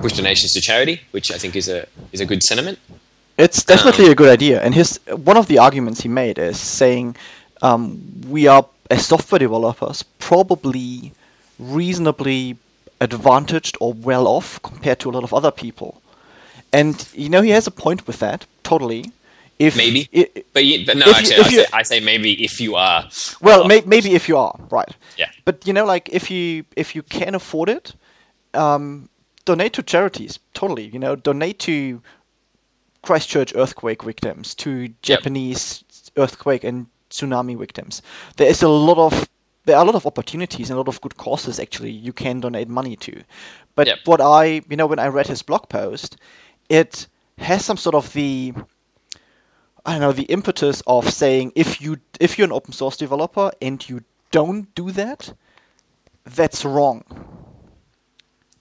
push donations to charity, which I think is a is a good sentiment. It's definitely a good idea. And his one of the arguments he made is saying um, we are as software developers probably reasonably advantaged or well off compared to a lot of other people. And you know he has a point with that totally. if maybe, i- but you, but no, you- actually, I, say, I say maybe if you are. well, well may, maybe if you are right. Yeah. But you know, like if you if you can afford it, um, donate to charities. Totally. You know, donate to Christchurch earthquake victims, to Japanese earthquake and tsunami victims. There is a lot of there are a lot of opportunities and a lot of good causes actually you can donate money to. But Yep. what I you know when I read his blog post, it has some sort of the I don't know the impetus of saying if you if you're an open source developer and you don't do that, that's wrong.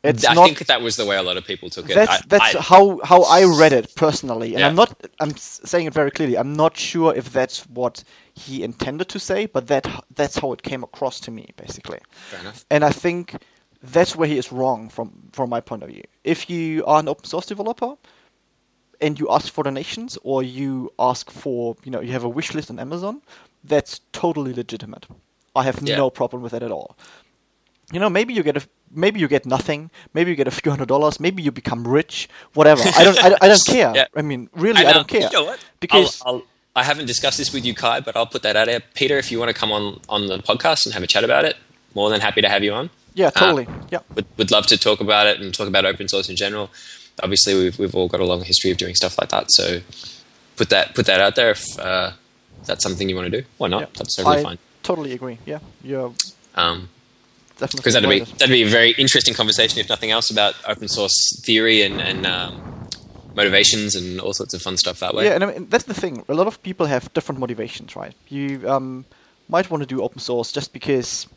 It's I not think that was the way a lot of people took it. that's I- that's I- how how I read it personally, and Yeah. I'm not I'm saying it very clearly. I'm not sure if that's what he intended to say, but that that's how it came across to me basically. Fair enough. And I think that's where he is wrong from from my point of view. If you are an open source developer and you ask for donations or you ask for you know you have a wish list on Amazon, that's totally legitimate. I have Yeah. no problem with that at all. You know, maybe you get a maybe you get nothing, maybe you get a few hundred dollars, maybe you become rich, whatever. I don't I, don't- I don't care. Yeah. I mean, really, I, know- don't care. You know what? Because I'll, I'll, I haven't discussed this with you, Kai, but I'll put that out there. Peter, if you want to come on on the podcast and have a chat about it, more than happy to have you on. yeah, Uh, totally. yeah. would, would love to talk about it and talk about open source in general. Obviously, we've we've all got a long history of doing stuff like that. So put that put that out there if uh, that's something you want to do. Why not? yeah. That's totally I fine. totally agree. Yeah. You're Um, because that'd be that'd be a very interesting conversation, if nothing else, about open source theory and and um, motivations and all sorts of fun stuff that way. Yeah, and I mean, that's the thing. A lot of people have different motivations, right? You um, might want to do open source just because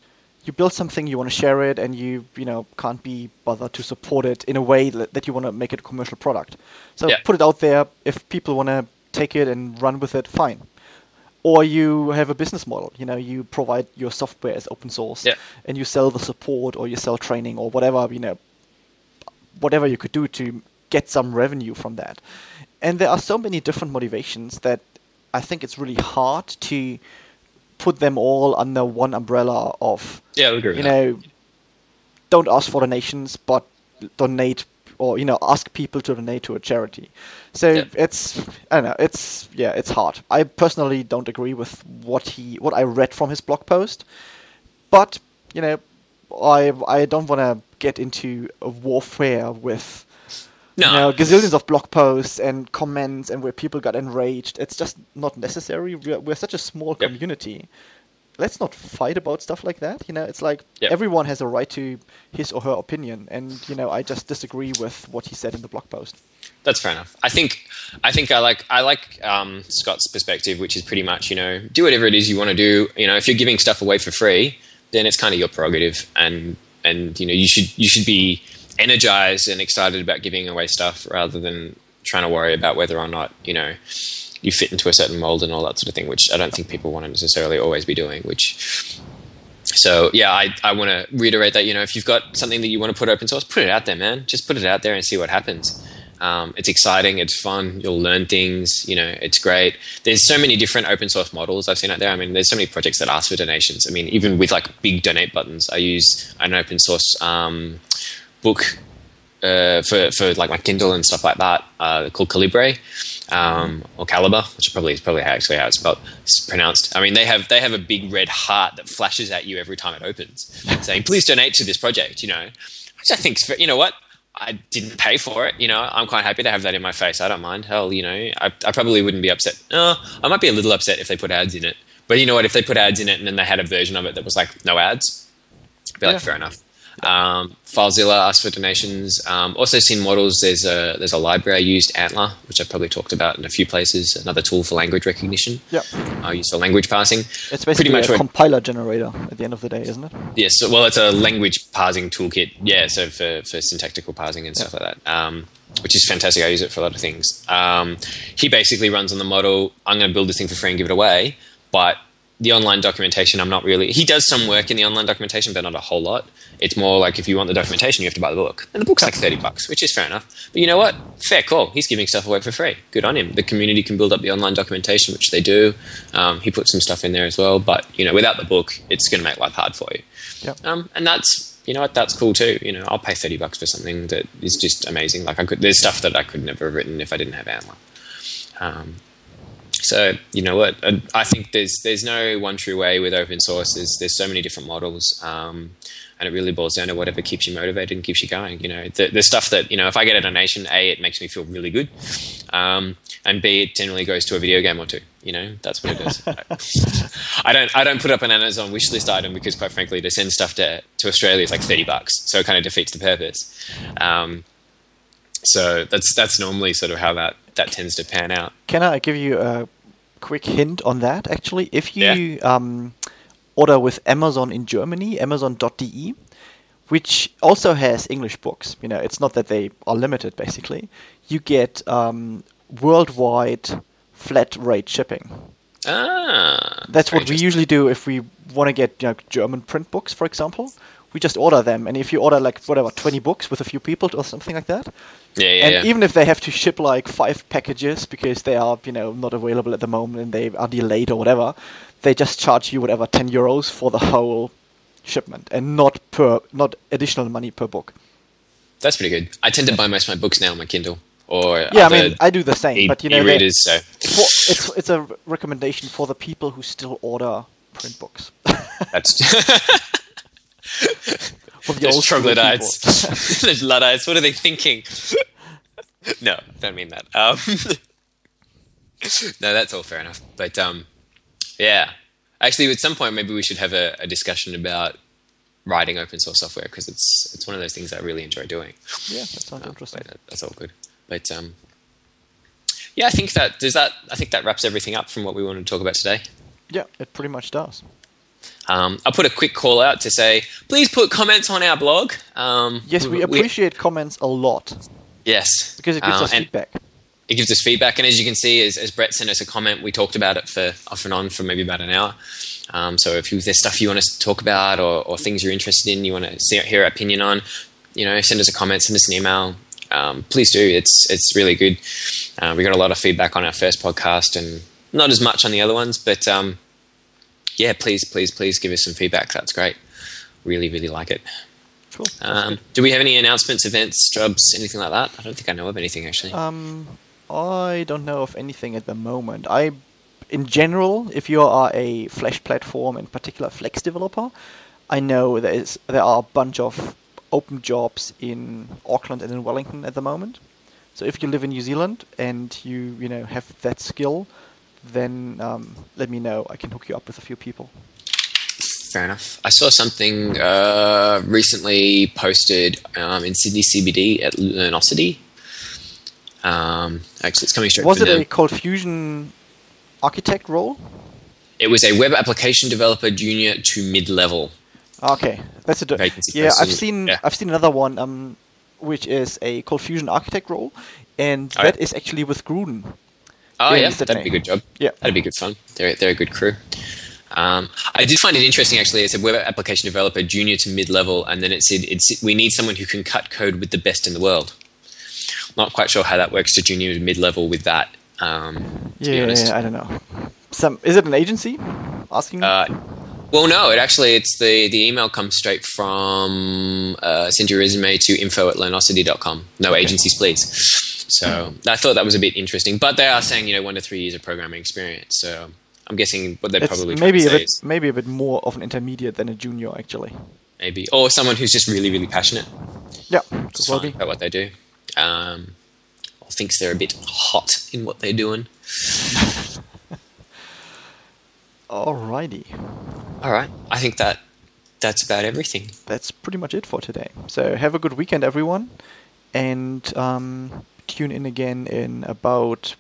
you build something, you want to share it, and you you know can't be bothered to support it in a way that, that you want to make it a commercial product. So Yeah. put it out there. If people want to take it and run with it, fine. Or you have a business model. You know, you provide your software as open source, Yeah. and you sell the support, or you sell training, or whatever. You know, whatever you could do to get some revenue from that. And there are so many different motivations that I think it's really hard to put them all under one umbrella of, Yeah, I would agree with you that. know, don't ask for donations, but donate or, you know, ask people to donate to a charity. So Yeah. it's, I don't know, it's, yeah, it's hard. I personally don't agree with what he, what I read from his blog post, but, you know, I, I don't want to get into a warfare with No, you know, gazillions of blog posts and comments and where people got enraged. It's just not necessary. We're, we're such a small Yep. community. Let's not fight about stuff like that. You know, it's like Yep. everyone has a right to his or her opinion, and you know, I just disagree with what he said in the blog post. That's fair enough. I think I think I like I like um, Scott's perspective, which is pretty much you know do whatever it is you want to do. You know, if you're giving stuff away for free, then it's kind of your prerogative, and and you know you should you should be energized and excited about giving away stuff rather than trying to worry about whether or not you know you fit into a certain mold and all that sort of thing, which I don't think people want to necessarily always be doing. Which so yeah, I, I want to reiterate that you know if you've got something that you want to put open source, put it out there, man. Just put it out there and see what happens. Um, it's exciting, it's fun. You'll learn things. You know, it's great. There's so many different open source models I've seen out there. I mean, there's so many projects that ask for donations. I mean, even with like big donate buttons, I use an open source um, book uh, for for like my Kindle and stuff like that uh, called Calibre um, or Caliber, which probably is probably actually how it's spelled, it's pronounced. I mean, they have they have a big red heart that flashes at you every time it opens, saying "Please donate to this project." You know, which I think you know what. I didn't pay for it, you know. I'm quite happy to have that in my face. I don't mind. Hell, you know, I, I probably wouldn't be upset. No, I might be a little upset if they put ads in it. But you know what? If they put ads in it and then they had a version of it that was like no ads, I'd be like, fair enough. Um, FileZilla asked for donations. Um, also, seen models. There's a there's a library I used, ANTLR, which I've probably talked about in a few places. Another tool for language recognition. Yeah, I use for language parsing. it's basically pretty much a compiler generator at the end of the day, isn't it? Yes, so, well, it's a language parsing toolkit. Yeah, so for, for syntactical parsing and stuff like that, um, which is fantastic. I use it for a lot of things. Um, he basically runs on the model I'm going to build this thing for free and give it away, but the online documentation, I'm not really. He does some work in the online documentation, but not a whole lot. It's more like if you want the documentation, you have to buy the book. And the book's like 30 bucks, which is fair enough. But you know what? Fair call. He's giving stuff away for free. Good on him. The community can build up the online documentation, which they do. Um, he puts some stuff in there as well. But, you know, without the book, it's going to make life hard for you. Yeah. Um, and that's you know what that's cool too. You know, I'll pay thirty bucks for something that is just amazing. Like I could, there's stuff that I could never have written if I didn't have ANTLR. Um, So you know what? I, I think there's there's no one true way with open source. There's there's so many different models. Um, and it really boils down to whatever keeps you motivated and keeps you going. You know, the, the stuff that you know, if I get a donation, a it makes me feel really good, um, and b it generally goes to a video game or two. You know, that's what it is. I don't I don't put up an Amazon wish list item because, quite frankly, to send stuff to to Australia is like thirty bucks, so it kind of defeats the purpose. Um, so that's that's normally sort of how that that tends to pan out. Can I give you a quick hint on that? Actually, if you yeah. um, order with Amazon in Germany, Amazon.de, which also has English books. You know, it's not that they are limited. Basically, you get um, worldwide flat rate shipping. Ah, that's what we usually do if we want to get you know, German print books, for example. We just order them, and if you order like whatever twenty books with a few people or something like that, yeah, yeah, and yeah. even if they have to ship like five packages because they are you know not available at the moment and they are delayed or whatever, they just charge you whatever 10 euros for the whole shipment and not per not additional money per book. That's pretty good. I tend to buy most of my books now on my Kindle or yeah, I mean I do the same, e- but you know, e-readers. So for, it's it's a recommendation for the people who still order print books. That's for the Those troglodytes. Those luddites. What are they thinking? no, don't mean that. Um, no, that's all fair enough. But um, yeah. Actually, at some point, maybe we should have a, a discussion about writing open source software because it's it's one of those things I really enjoy doing. Yeah, that sounds uh, interesting. That, that's all good. But um, yeah, I think that does that. I think that wraps everything up from what we wanted to talk about today. Yeah, it pretty much does. Um, I'll put a quick call out to say, please put comments on our blog. Um, yes, we, we appreciate we, comments a lot. Yes, because it gives uh, us feedback it gives us feedback. And as you can see, as, as Brett sent us a comment, we talked about it for off and on for maybe about an hour. Um, so if, there's stuff you want us to talk about or, or things you're interested in, you want to see, hear our opinion on, you know, send us a comment, send us an email. Um, please do. It's it's really good. Uh, we got a lot of feedback on our first podcast and not as much on the other ones, but um, yeah, please, please, please give us some feedback. That's great. Really, really like it. Cool. Um, do we have any announcements, events, jobs, anything like that? I don't think I know of anything actually. Um, I don't know of anything at the moment. I, in general, if you are a Flash platform, in particular Flex developer, I know there is there are a bunch of open jobs in Auckland and in Wellington at the moment. So if you live in New Zealand and you you know have that skill, then um, let me know. I can hook you up with a few people. Fair enough. I saw something uh, recently posted um, in Sydney CBD at Learnosity um, actually, it's coming straight. Was it a Cold Fusion architect role? It was a web application developer junior to mid level. Okay, that's a d- vacancy. Yeah, I've seen yeah. I've seen another one, um, which is a Cold Fusion architect role, and oh, that yeah. is actually with Gruden. Oh yeah, that'd be a good job. Yeah, that'd be good fun. They're they're a good crew. Um, I did find it interesting actually. It said web application developer junior to mid level, and then it said it's we need someone who can cut code with the best in the world. Not quite sure how that works to junior to mid level with that. Um, yeah, I don't know. Some is it an agency asking? Uh, well, no. It actually it's the the email comes straight from uh, send your resume to info at learnosity.com. No okay. agencies, please. So I thought that was a bit interesting, but they are saying you know one to three years of programming experience. So I'm guessing what they're it's probably maybe a bit is, maybe a bit more of an intermediate than a junior actually. Maybe or someone who's just really really passionate. Yeah, well about what they do um, or thinks they're a bit hot in what they're doing. Alrighty. All right. I think that that's about everything. That's pretty much it for today. So have a good weekend, everyone, and um, tune in again in about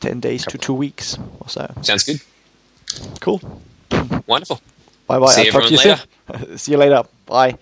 ten days to two weeks or so. Sounds good. Cool. Wonderful. Bye bye. See I'll talk to you later. soon. See you later. Bye.